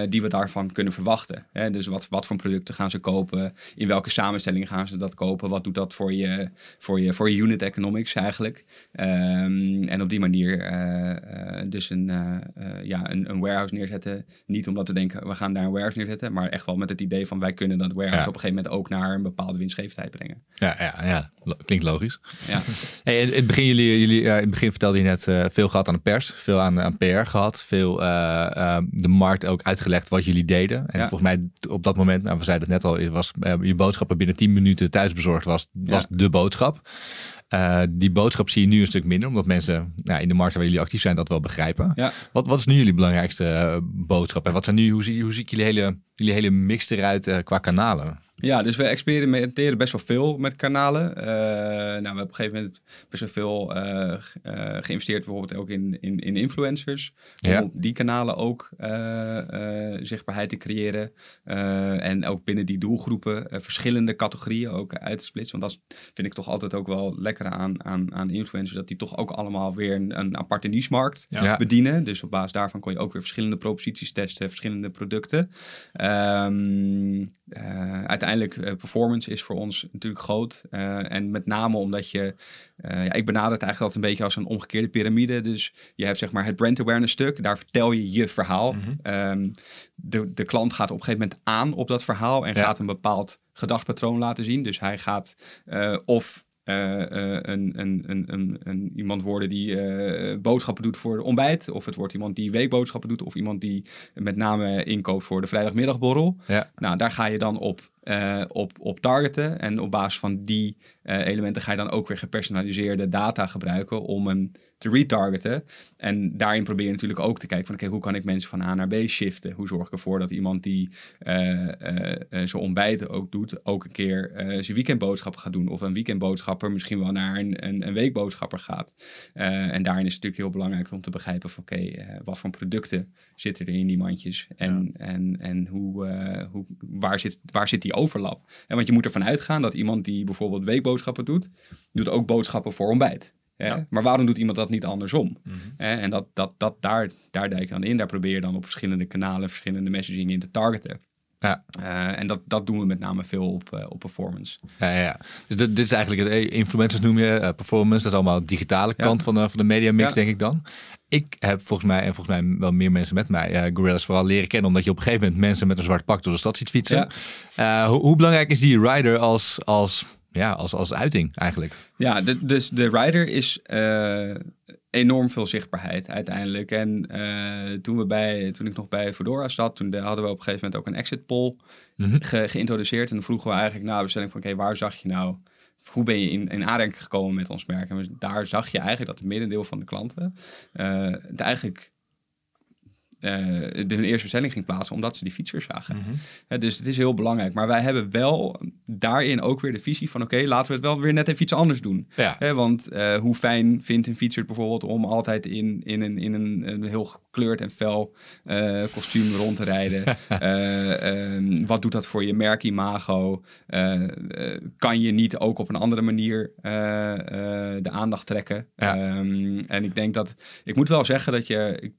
die we daarvan kunnen verwachten. Hè? Dus wat, wat voor producten gaan ze kopen? In welke samenstelling gaan ze dat kopen? Wat doet dat voor je, voor je, voor je unit economics eigenlijk? Um, en op die manier uh, uh, dus een, ja, een, een, warehouse neerzetten. Niet omdat we denken, we gaan daar een warehouse neerzetten. Maar echt wel met het idee van wij kunnen dat warehouse
ja.
op een gegeven moment ook naar een bepaalde winstgevendheid brengen.
Ja, ja, ja. klinkt logisch.
Ja.
Hey, in, het begin, jullie, jullie, in het begin vertelde je net veel gehad aan de pers. Veel aan, aan PR gehad. Veel uh, de markt ook uitgelegd wat jullie deden. En
Ja.
volgens mij op dat moment, nou, we zeiden het net al, was je boodschappen binnen 10 minuten thuisbezorgd was, was
Ja.
de boodschap. Uh, die boodschap zie je nu een stuk minder, omdat mensen nou, in de markt waar jullie actief zijn dat wel begrijpen.
Ja.
Wat, wat is nu jullie belangrijkste uh, boodschap? En wat zijn nu, hoe zie, hoe jullie hele, jullie hele mix eruit uh, qua kanalen?
Ja, dus we experimenteren best wel veel met kanalen. Uh, nou, we hebben op een gegeven moment best wel veel uh, uh, geïnvesteerd, bijvoorbeeld ook in, in, in influencers. Om op die kanalen ook zichtbaarheid te creëren. en ook binnen die doelgroepen verschillende categorieën ook uit te splitsen. Want dat vind ik toch altijd ook wel lekker aan, aan, aan influencers. Dat die toch ook allemaal weer een, een aparte niche-markt ja. bedienen. Dus op basis daarvan kon je ook weer verschillende proposities testen, verschillende producten. Um, uiteindelijk uiteindelijk uh, performance is voor ons natuurlijk groot. Uh, en met name omdat je, uh, ja, ik benader het eigenlijk altijd een beetje als een omgekeerde piramide. Dus je hebt zeg maar het brand awareness stuk, daar vertel je je verhaal. Mm -hmm. um, de, de klant gaat op een gegeven moment aan op dat verhaal en ja. gaat een bepaald gedachtpatroon laten zien. Dus hij gaat of uh, uh, een, een, een, een, iemand worden die uh, boodschappen doet voor ontbijt. Of het wordt iemand die weekboodschappen doet. Of iemand die met name inkoopt voor de vrijdagmiddagborrel. Ja. Nou, daar ga je dan op, op, op targeten. En op basis van die elementen ga je dan ook weer gepersonaliseerde data gebruiken om een te retargeten. En daarin probeer je natuurlijk ook te kijken van oké, hoe kan ik mensen van A naar B shiften? Hoe zorg ik ervoor dat iemand die uh, zijn ontbijten ook doet, ook een keer zijn weekendboodschappen gaat doen. Of een weekendboodschapper misschien wel naar een, een, een weekboodschapper gaat. en daarin is het natuurlijk heel belangrijk om te begrijpen van oké, wat voor producten zitten er in die mandjes? En, ja. en, en hoe, hoe, waar, zit, waar zit die overlap? En want je moet ervan uitgaan dat iemand die bijvoorbeeld weekboodschappen doet, doet ook boodschappen voor ontbijt. Ja. Maar waarom doet iemand dat niet andersom? Mm -hmm. En dat, dat, dat, daar, daar duik je dan in. Daar probeer je dan op verschillende kanalen, verschillende messaging in te targeten. Ja. Uh, en dat, dat doen we met name veel op, uh, op performance.
Ja, ja. Dus dit, dit is eigenlijk het eh, influencers noem je, uh, performance. Dat is allemaal de digitale kant ja. van, de, van de media mix, denk ik dan. Ik heb volgens mij, en volgens mij wel meer mensen met mij, Gorillas vooral leren kennen. Omdat je op een gegeven moment mensen met een zwart pak door de stad ziet fietsen. Hoe, hoe, belangrijk is die rider als, als ja, als, als uiting eigenlijk.
Ja, de, dus de rider is enorm veel zichtbaarheid uiteindelijk. En uh, toen, we bij, toen ik nog bij Fedora zat, toen de, hadden we op een gegeven moment ook een exit poll mm -hmm. ge, geïntroduceerd. En dan vroegen we eigenlijk na bestelling van, oké, okay, waar zag je nou hoe ben je in, in aanraking gekomen met ons merk? En daar zag je eigenlijk dat het merendeel van de klanten uh, het eigenlijk uh, de, hun eerste bestelling ging plaatsen omdat ze die fietsers zagen. Mm -hmm. dus het is heel belangrijk. Maar wij hebben wel daarin ook weer de visie van oké, laten we het wel weer net even iets anders doen. Ja. want uh, hoe fijn vindt een fietser bijvoorbeeld om altijd in, in, een, in een, een heel gekleurd en fel uh, kostuum rond te rijden? um, wat doet dat voor je merkimago? kan je niet ook op een andere manier de aandacht trekken? Ja. Um, en ik denk dat, ik moet wel zeggen dat je,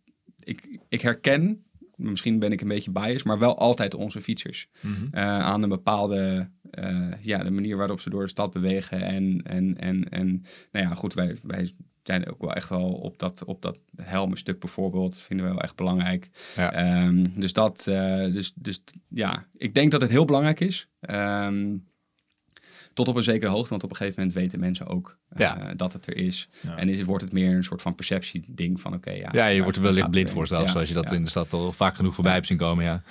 ik, ik, herken, misschien ben ik een beetje biased, maar wel altijd onze fietsers. Mm -hmm. uh, aan een bepaalde, uh, ja, de manier waarop ze door de stad bewegen. En, en, en, en nou ja, goed, wij, wij zijn ook wel echt wel op dat, op dat helmenstuk bijvoorbeeld, vinden we wel echt belangrijk. Ja. Um, dus dat, uh, dus, dus ja, ik denk dat het heel belangrijk is. Um, tot op een zekere hoogte, want op een gegeven moment weten mensen ook uh, ja. dat het er is. Ja. En is, wordt het meer een soort van perceptie-ding van oké, ja.
Ja, je wordt er wel licht blind voor zelfs, ja. als je dat in de stad al vaak genoeg voorbij hebt zien komen, ja.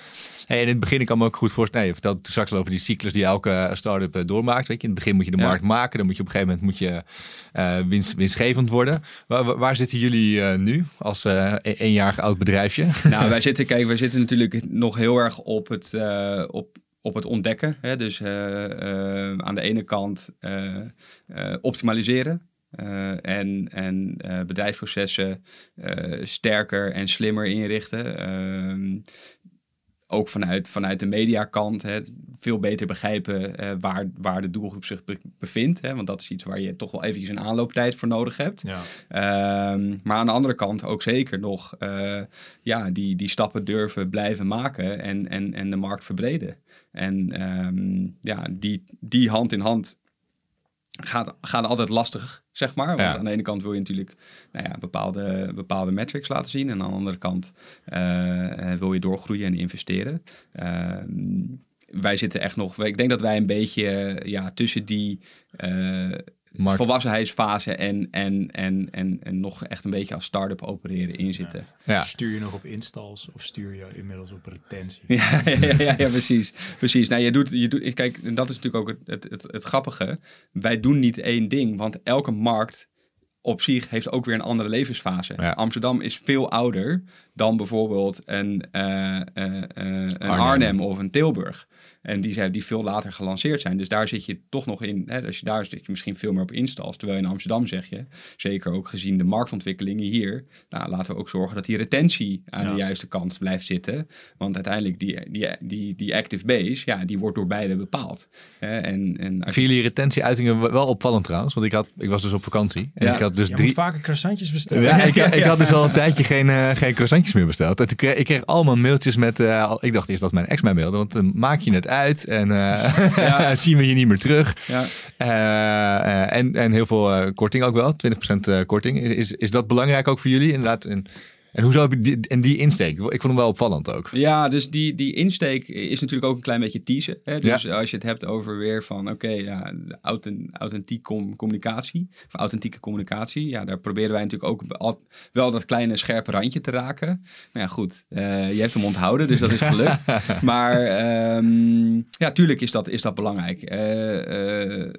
Hey, in het begin, ik kan me ook goed voorstellen, nee, je vertelde toen straks al over die cyclus die elke start-up uh, doormaakt, weet je. In het begin moet je de markt maken, dan moet je op een gegeven moment moet je, uh, winst, winstgevend worden. Waar, waar zitten jullie nu als een jaar oud bedrijfje?
Nou, wij zitten, kijk, wij zitten natuurlijk nog heel erg op het, op op het ontdekken. Hè? Dus uh, uh, aan de ene kant uh, optimaliseren. en en bedrijfsprocessen sterker en slimmer inrichten. Ehm, ook vanuit, vanuit de mediakant hè, veel beter begrijpen uh, waar, waar de doelgroep zich be bevindt. Hè, want dat is iets waar je toch wel eventjes een aanlooptijd voor nodig hebt. Ja. Um, maar aan de andere kant ook zeker nog uh, ja, die, die stappen durven blijven maken en, en, en de markt verbreden. En um, ja, die, die hand in hand gaat, gaat altijd lastig, zeg maar. Want ja. aan de ene kant wil je natuurlijk nou ja, bepaalde, bepaalde metrics laten zien. En aan de andere kant uh, wil je doorgroeien en investeren. Uh, wij zitten echt nog... Ik denk dat wij een beetje ja, tussen die... Mark. volwassenheidsfase en, en, en, en, en nog echt een beetje als start-up opereren inzitten.
Ja. Ja. Stuur je nog op installs of stuur je inmiddels op retentie?
Ja, ja, ja, ja, precies. precies. Nou, je doet, je doet, kijk, en dat is natuurlijk ook het, het, het, het grappige. Wij doen niet één ding, want elke markt op zich heeft ook weer een andere levensfase.
Ja.
Amsterdam is veel ouder dan bijvoorbeeld een, eh, eh, eh, een Arnhem.
Arnhem.
of een Tilburg. En die, zijn, die veel later gelanceerd zijn. Dus daar zit je toch nog in. Hè, als je daar zit je misschien veel meer op installs. Terwijl in Amsterdam zeg je, zeker ook gezien de marktontwikkelingen hier. Nou, laten we ook zorgen dat die retentie aan
Ja.
de juiste kant blijft zitten. Want uiteindelijk die, die, die, die active base, ja, die wordt door beide bepaald. En, en
Ik
als je
vind jullie retentieuitingen wel opvallend trouwens. Want ik, had, ik was dus op vakantie. En
Ja.
ik had dus
Je
drie...
moet vaker croissantjes bestellen.
Ja, ik, ik had dus al een tijdje geen, eh, geen croissantjes meer besteld. En toen kreeg, ik kreeg allemaal mailtjes met... al- ik dacht eerst dat mijn ex mij mailde. Want dan maak je het uit en eh
Ja.
zien we je niet meer terug.
ja,
en, en heel veel korting ook wel. 20% eh, korting. Is, is, is dat belangrijk ook voor jullie inderdaad? En, en hoezo heb je die, en die insteek? Ik vond hem wel opvallend ook.
Ja, dus die, die insteek is natuurlijk ook een klein beetje teasen. Hè? Dus als je het hebt over weer van, oké, ja, authentiek com- communicatie, of authentieke communicatie, ja, daar proberen wij natuurlijk ook al- wel dat kleine scherpe randje te raken. Maar ja, goed, eh, je hebt hem onthouden, dus dat is gelukt. maar ehm, ja, tuurlijk is dat, is dat belangrijk. Eh,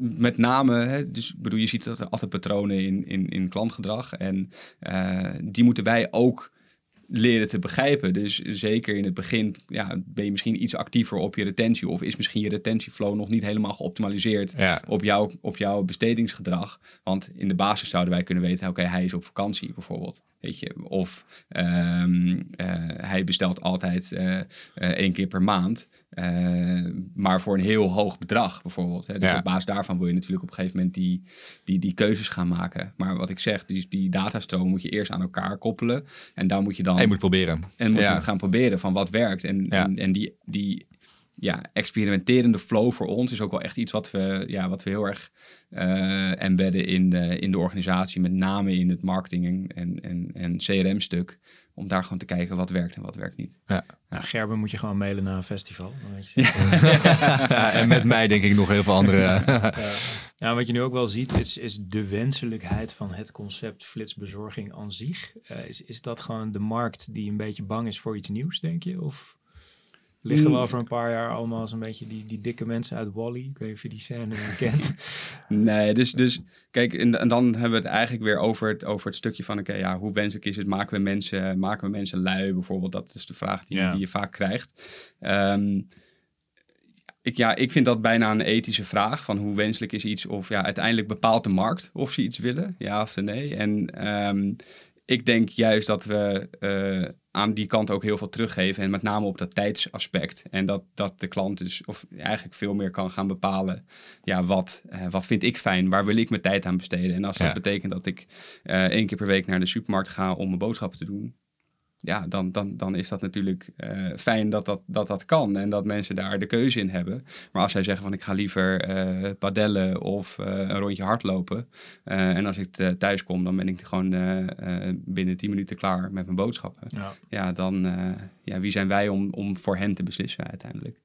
met name, hè, dus ik bedoel, je ziet dat er altijd patronen in, in, in klantgedrag. En eh, die moeten wij ook leren te begrijpen. Dus zeker in het begin ja, ben je misschien iets actiever op je retentie. Of is misschien je retentieflow nog niet helemaal geoptimaliseerd
Ja.
op, jouw, op jouw bestedingsgedrag. Want in de basis zouden wij kunnen weten, oké, hij is op vakantie bijvoorbeeld. Weet je, of ehm, eh, hij bestelt altijd eh, één keer per maand. Eh, maar voor een heel hoog bedrag bijvoorbeeld. Hè. Dus
Ja.
op basis daarvan wil je natuurlijk op een gegeven moment die, die, die keuzes gaan maken. Maar wat ik zeg, die, die datastroom moet je eerst aan elkaar koppelen. En daar moet je dan
En je moet proberen.
en moet
Ja.
je het gaan proberen van wat werkt. En,
Ja.
en, en die, die ja, experimenterende flow voor ons is ook wel echt iets wat we, ja, wat we heel erg eh embedden in de, in de organisatie. Met name in het marketing en, en, en, en CRM-stuk. Om daar gewoon te kijken wat werkt en wat werkt niet.
Nou, Gerben moet je gewoon mailen naar een festival. Dan weet je.
Ja, en met mij denk ik nog heel veel andere...
Ja. Ja, wat je nu ook wel ziet, is, is de wenselijkheid van het concept flitsbezorging aan zich. Eh, is, is dat gewoon de markt die een beetje bang is voor iets nieuws, denk je? Of liggen we
Mm.
over een paar jaar allemaal zo'n beetje die, die dikke mensen uit Wally? Ik weet niet of je die scène kent.
Nee, dus, dus kijk, en, en dan hebben we het eigenlijk weer over het, over het stukje van, oké, ja, hoe wenselijk is het? Maken we mensen, maken we mensen lui bijvoorbeeld? Dat is de vraag die,
Ja.
die je vaak krijgt. Ehm, ik, ja, ik vind dat bijna een ethische vraag van hoe wenselijk is iets of ja, uiteindelijk bepaalt de markt of ze iets willen, ja of nee. En ehm, ik denk juist dat we eh, aan die kant ook heel veel teruggeven en met name op dat tijdsaspect. En dat, dat de klant dus of eigenlijk veel meer kan gaan bepalen, ja, wat, eh, wat vind ik fijn, waar wil ik mijn tijd aan besteden. En als dat
Ja.
betekent dat ik eh, één keer per week naar de supermarkt ga om mijn boodschappen te doen, ja, dan, dan, dan is dat natuurlijk eh, fijn dat dat, dat dat kan en dat mensen daar de keuze in hebben. Maar als zij zeggen van ik ga liever eh padellen of eh, een rondje hardlopen eh, en als ik thuis kom, dan ben ik gewoon binnen 10 minuten klaar met mijn boodschappen.
Ja.
Ja, dan eh, ja, wie zijn wij om, om voor hen te beslissen uiteindelijk?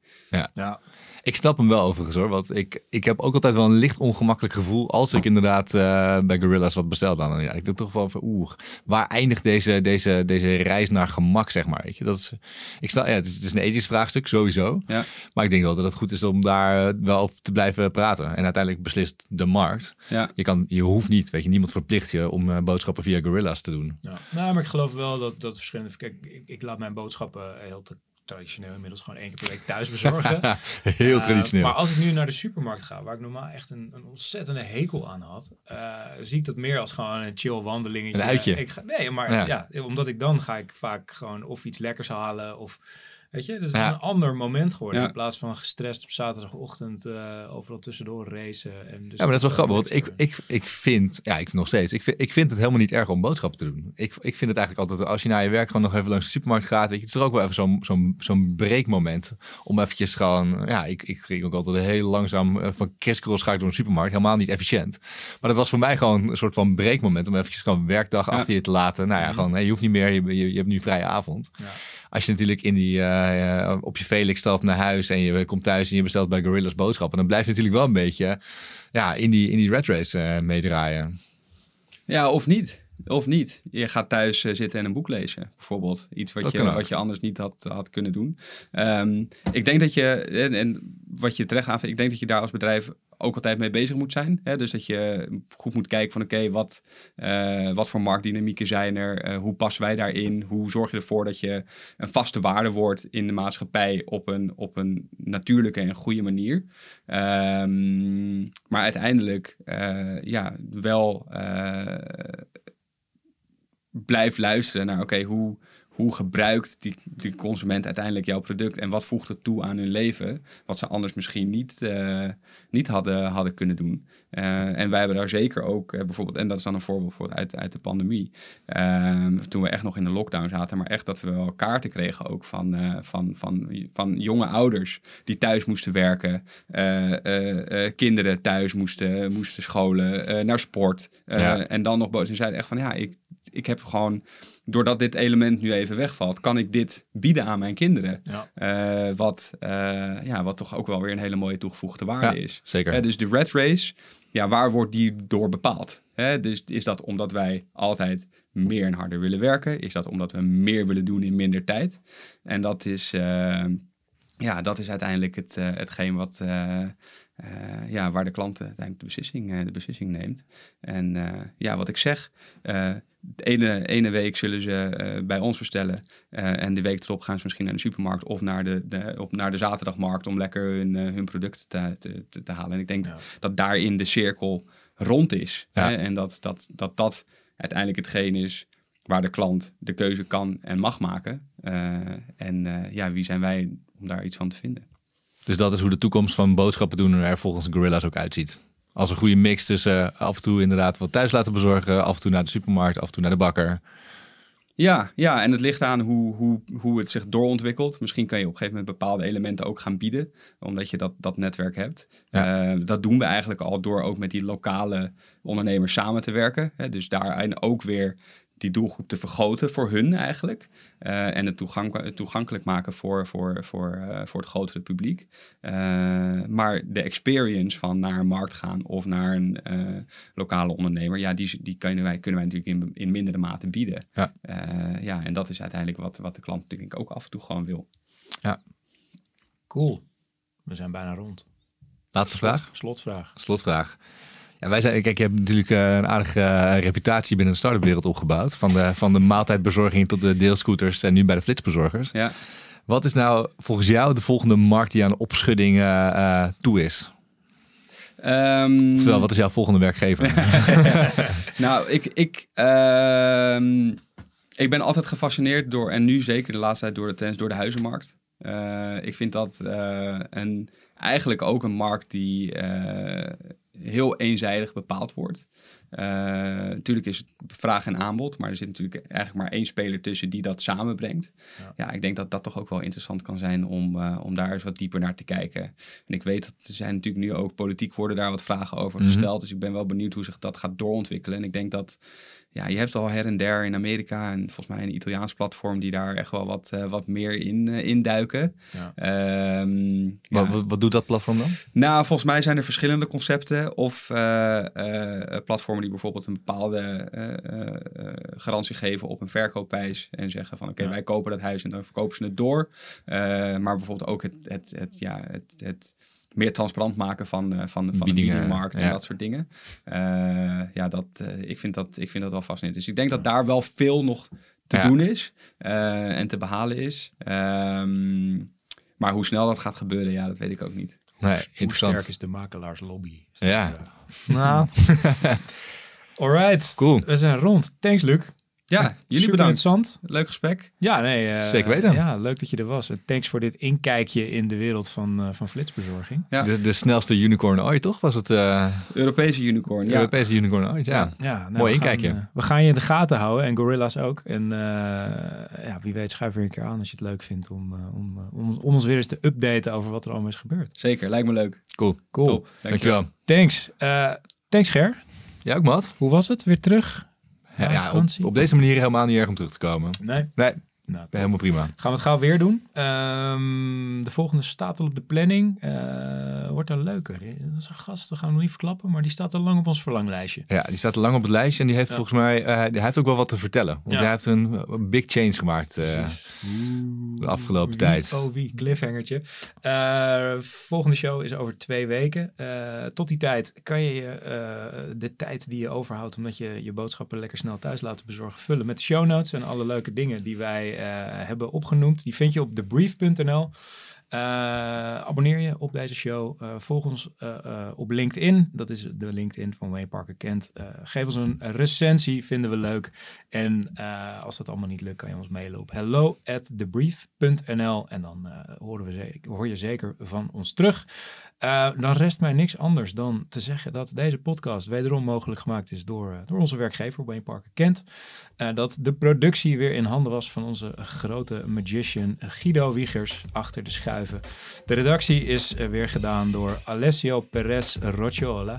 ja.
Ik snap hem wel overigens hoor. Want ik, ik heb ook altijd wel een licht ongemakkelijk gevoel. als ik inderdaad eh, bij Gorillas wat bestel. Dan ja, ik doe toch wel van oeh. Waar eindigt deze, deze, deze reis naar gemak, zeg maar? Weet je? Dat is, ik sta, ja, het, is, het is een ethisch vraagstuk, sowieso.
Ja.
Maar ik denk wel dat het goed is om daar eh, wel over te blijven praten. En uiteindelijk beslist de markt.
Ja.
Je, kan, je hoeft niet, weet je, niemand verplicht je om eh, boodschappen via Gorillas te doen.
Ja. Nou, maar ik geloof wel dat, dat verschillende... Kijk, ik, ik laat mijn boodschappen heel te- traditioneel inmiddels gewoon één keer per week thuis bezorgen.
Heel
Eh,
traditioneel.
maar als ik nu naar de supermarkt ga, waar ik normaal echt een, een ontzettende hekel aan had, eh, zie ik dat meer als gewoon een chill wandelingetje.
Een uitje.
Ik ga, nee, maar
Ja.
ja. omdat ik dan ga ik vaak gewoon of iets lekkers halen of weet je, dus het
Ja.
is een ander moment geworden
Ja.
in plaats van gestrest op zaterdagochtend eh, overal tussendoor racen. En dus
Ja, maar dat is wel
eh,
grappig, want ik, ik, ik vind, ja, ik nog steeds, ik vind, ik vind het helemaal niet erg om boodschappen te doen. Ik, ik vind het eigenlijk altijd, als je naar je werk gewoon nog even langs de supermarkt gaat, weet je, het is er ook wel even zo'n zo'n zo'n breekmoment om eventjes gewoon, ja, ik, ik ging ook altijd heel langzaam eh, van kriskrols ga ik door een supermarkt, helemaal niet efficiënt. Maar dat was voor mij gewoon een soort van breekmoment om eventjes gewoon werkdag
Ja.
achter je te laten. Nou ja,
Mhm.
gewoon, je hoeft niet meer, je, je, je hebt nu vrije avond.
Ja.
Als je natuurlijk in die, eh, op je Felix stapt naar huis en je komt thuis en je bestelt bij Gorillas boodschappen, dan blijf je natuurlijk wel een beetje ja, in, die, in die red race eh, meedraaien.
Ja, of niet. Of niet. Je gaat thuis eh, zitten en een boek lezen, bijvoorbeeld. Iets wat,
Dat
je, wat je anders niet had, had kunnen doen. Ehm, ik denk dat je, en, en wat je terecht aanvindt, ik denk dat je daar als bedrijf ook altijd mee bezig moet zijn. Hè? Dus dat je goed moet kijken van oké, wat, eh, wat voor marktdynamieken zijn er? Eh, hoe passen wij daarin? Hoe zorg je ervoor dat je een vaste waarde wordt in de maatschappij op een, op een natuurlijke en goede manier? Ehm, maar uiteindelijk eh, ja, wel blijf luisteren naar oké, hoe hoe gebruikt die, die consument uiteindelijk jouw product en wat voegt het toe aan hun leven, wat ze anders misschien niet, uh, niet hadden, hadden kunnen doen. Uh, en wij hebben daar zeker ook uh, bijvoorbeeld, en dat is dan een voorbeeld voor uit, uit de pandemie, toen we echt nog in de lockdown zaten, maar echt dat we wel kaarten kregen ook van, van, van, van jonge ouders die thuis moesten werken, kinderen thuis moesten, moesten scholen, naar sport. Ja. En dan nog boos en zeiden echt van ja, ik, ik heb gewoon doordat dit element nu even wegvalt, kan ik dit bieden aan mijn kinderen. Ja. Uh, wat, uh, ja, wat toch ook wel weer een hele mooie toegevoegde waarde is.
Zeker.
Uh, dus de red race, ja, waar wordt die door bepaald? dus is dat omdat wij altijd meer en harder willen werken? Is dat omdat we meer willen doen in minder tijd? En dat is, ja, dat is uiteindelijk het, hetgeen wat, ja, waar de klant uiteindelijk de beslissing, de beslissing neemt. En ja, wat ik zeg, de ene, ene week zullen ze uh, bij ons bestellen. Uh, en de week erop gaan ze misschien naar de supermarkt of naar de, de, op, naar de zaterdagmarkt om lekker hun, uh, hun producten te, te, te, halen. En ik denk ja. dat daarin de cirkel rond is. Ja. Hè? En dat, dat, dat dat uiteindelijk hetgeen is waar de klant de keuze kan en mag maken. en ja, wie zijn wij om daar iets van te vinden?
Dus dat is hoe de toekomst van boodschappen doen er volgens Gorilla's ook uitziet als een goede mix tussen uh, af en toe inderdaad wat thuis laten bezorgen, af en toe naar de supermarkt, af en toe naar de bakker.
Ja, ja, en het ligt aan hoe, hoe, hoe het zich doorontwikkelt. Misschien kan je op een gegeven moment bepaalde elementen ook gaan bieden, omdat je dat, dat netwerk hebt. Ja. Uh, dat doen we eigenlijk al door ook met die lokale ondernemers samen te werken. Hè. Dus daarin ook weer die doelgroep te vergroten voor hun eigenlijk. Uh, en het, toegank toegankelijk maken voor, voor, voor, uh, voor het grotere publiek. Uh, maar de experience van naar een markt gaan of naar een lokale ondernemer, ja, die, die kunnen, wij, kunnen wij natuurlijk in, in mindere mate bieden. Ja. ja, en dat is uiteindelijk wat, wat de klant natuurlijk ook af en toe gewoon wil.
Ja.
Cool. We zijn bijna rond.
Laatste vraag?
Slotvraag.
Slotvraag. Ja, wij zijn, kijk, je hebt natuurlijk eh, een aardige eh, reputatie binnen de start-up wereld opgebouwd. Van de, van de maaltijdbezorging tot de deelscooters en nu bij de flitsbezorgers.
Ja.
Wat is nou volgens jou de volgende markt die aan opschudding uh, toe is?
Um...
Terwijl, wat is jouw volgende werkgever?
nou, ik, ik, uh, ik ben altijd gefascineerd door, en nu zeker de laatste tijd door de trends, door de huizenmarkt. Uh, ik vind dat een, eigenlijk ook een markt die heel eenzijdig bepaald wordt. Uh, natuurlijk is het vraag en aanbod, maar er zit natuurlijk eigenlijk maar één speler tussen die dat samenbrengt. Ja, ja ik denk dat dat toch ook wel interessant kan zijn om, uh, om daar eens wat dieper naar te kijken. En ik weet dat er zijn natuurlijk nu ook politiek worden daar wat vragen over mhm. gesteld. Dus ik ben wel benieuwd hoe zich dat gaat doorontwikkelen. En ik denk dat ja, je hebt al her en der in Amerika en volgens mij een Italiaans platform die daar echt wel wat, uh, wat meer in uh, induiken.
Ja. Um, wat, wat, doet dat platform dan?
Nou, volgens mij zijn er verschillende concepten of uh, platformen die bijvoorbeeld een bepaalde garantie geven op een verkoopprijs en zeggen van oké, okay, ja. wij kopen dat huis en dan verkopen ze het door. maar bijvoorbeeld ook het, het, het, ja, het, het meer transparant maken van, uh, van, van de biedingmarkt en dat soort dingen. Uh, ja, dat, uh, ik, vind dat, ik vind dat wel fascinerend. Dus ik denk dat daar wel veel nog te ja. doen is en te behalen is. Um, maar hoe snel dat gaat gebeuren, ja, dat weet ik ook niet.
Nee,
hoe sterk is de makelaarslobby?
Ja. Nou.
Alright.
Cool.
We zijn rond. Thanks, Luc.
Ja, jullie bedankt. Interessant. Leuk gesprek.
Ja, nee. Uh,
Zeker weten.
Ja, leuk dat je er was. Thanks voor dit inkijkje in de wereld van, uh, van flitsbezorging.
Ja. De, de, snelste unicorn ooit, toch? Was het? Uh...
Europese unicorn, ja.
Europese unicorn ooit, ja.
ja nou,
Mooi
we
inkijkje.
Gaan, we gaan je in de gaten houden en Gorilla's ook. En ja, wie weet schuif er een keer aan als je het leuk vindt om, om, om, om ons weer eens te updaten over wat er allemaal is gebeurd.
Zeker, lijkt me leuk.
Cool.
Cool.
Top.
Dankjewel.
Dankjewel.
Thanks. thanks Ger.
Ja, ook Matt.
Hoe was het? Weer terug?
Ja, op, deze manier helemaal niet erg om terug te komen.
Nee.
Nee.
Nou,
Helemaal prima.
Gaan we het gauw weer doen. Ehm, de volgende staat al op de planning. Eh, wordt een leuke. Dat is een gast, dat gaan we nog niet verklappen, maar die staat al lang op ons verlanglijstje.
Ja, die staat lang op het lijstje en die heeft
Ja.
volgens mij, hij heeft ook wel wat te vertellen. Want
Ja.
hij heeft een, big change gemaakt eh, de afgelopen
Wie,
tijd.
Oh wie, cliffhangertje. Volgende show is over twee weken. Tot die tijd kan je de tijd die je overhoudt... omdat je je boodschappen lekker snel thuis laten bezorgen... vullen met de show notes en alle leuke dingen die wij hebben opgenoemd. Die vind je op thebrief.nl. Eh, abonneer je op deze show. Eh, volg ons eh, eh, op LinkedIn. Dat is de LinkedIn van Wayne Parker Kent. Eh, geef ons een recensie, vinden we leuk. En eh, als dat allemaal niet lukt, kan je ons mailen op hello at thebrief.nl. En dan eh, horen we hoor je zeker van ons terug. Eh, dan rest mij niks anders dan te zeggen dat deze podcast wederom mogelijk gemaakt is door, eh, door onze werkgever Wayne Parker Kent. Eh, dat de productie weer in handen was van onze grote magician Guido Wiegers achter de schuiven. De redactie is weer gedaan door Alessio Perez Rocciola.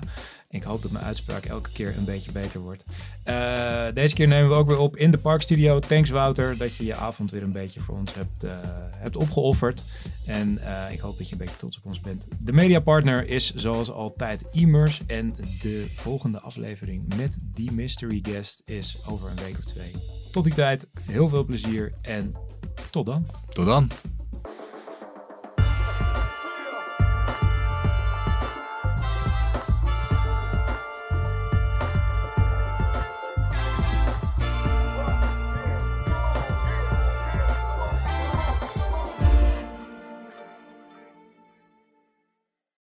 Ik hoop dat mijn uitspraak elke keer een beetje beter wordt. Eh, deze keer nemen we ook weer op in de Parkstudio. Thanks Wouter dat je je avond weer een beetje voor ons hebt, eh, hebt opgeofferd. En eh, ik hoop dat je een beetje trots op ons bent. De mediapartner is zoals altijd Immers. En de volgende aflevering met die mystery guest is over een week of twee. Tot die tijd, heel veel plezier en tot dan.
Tot dan.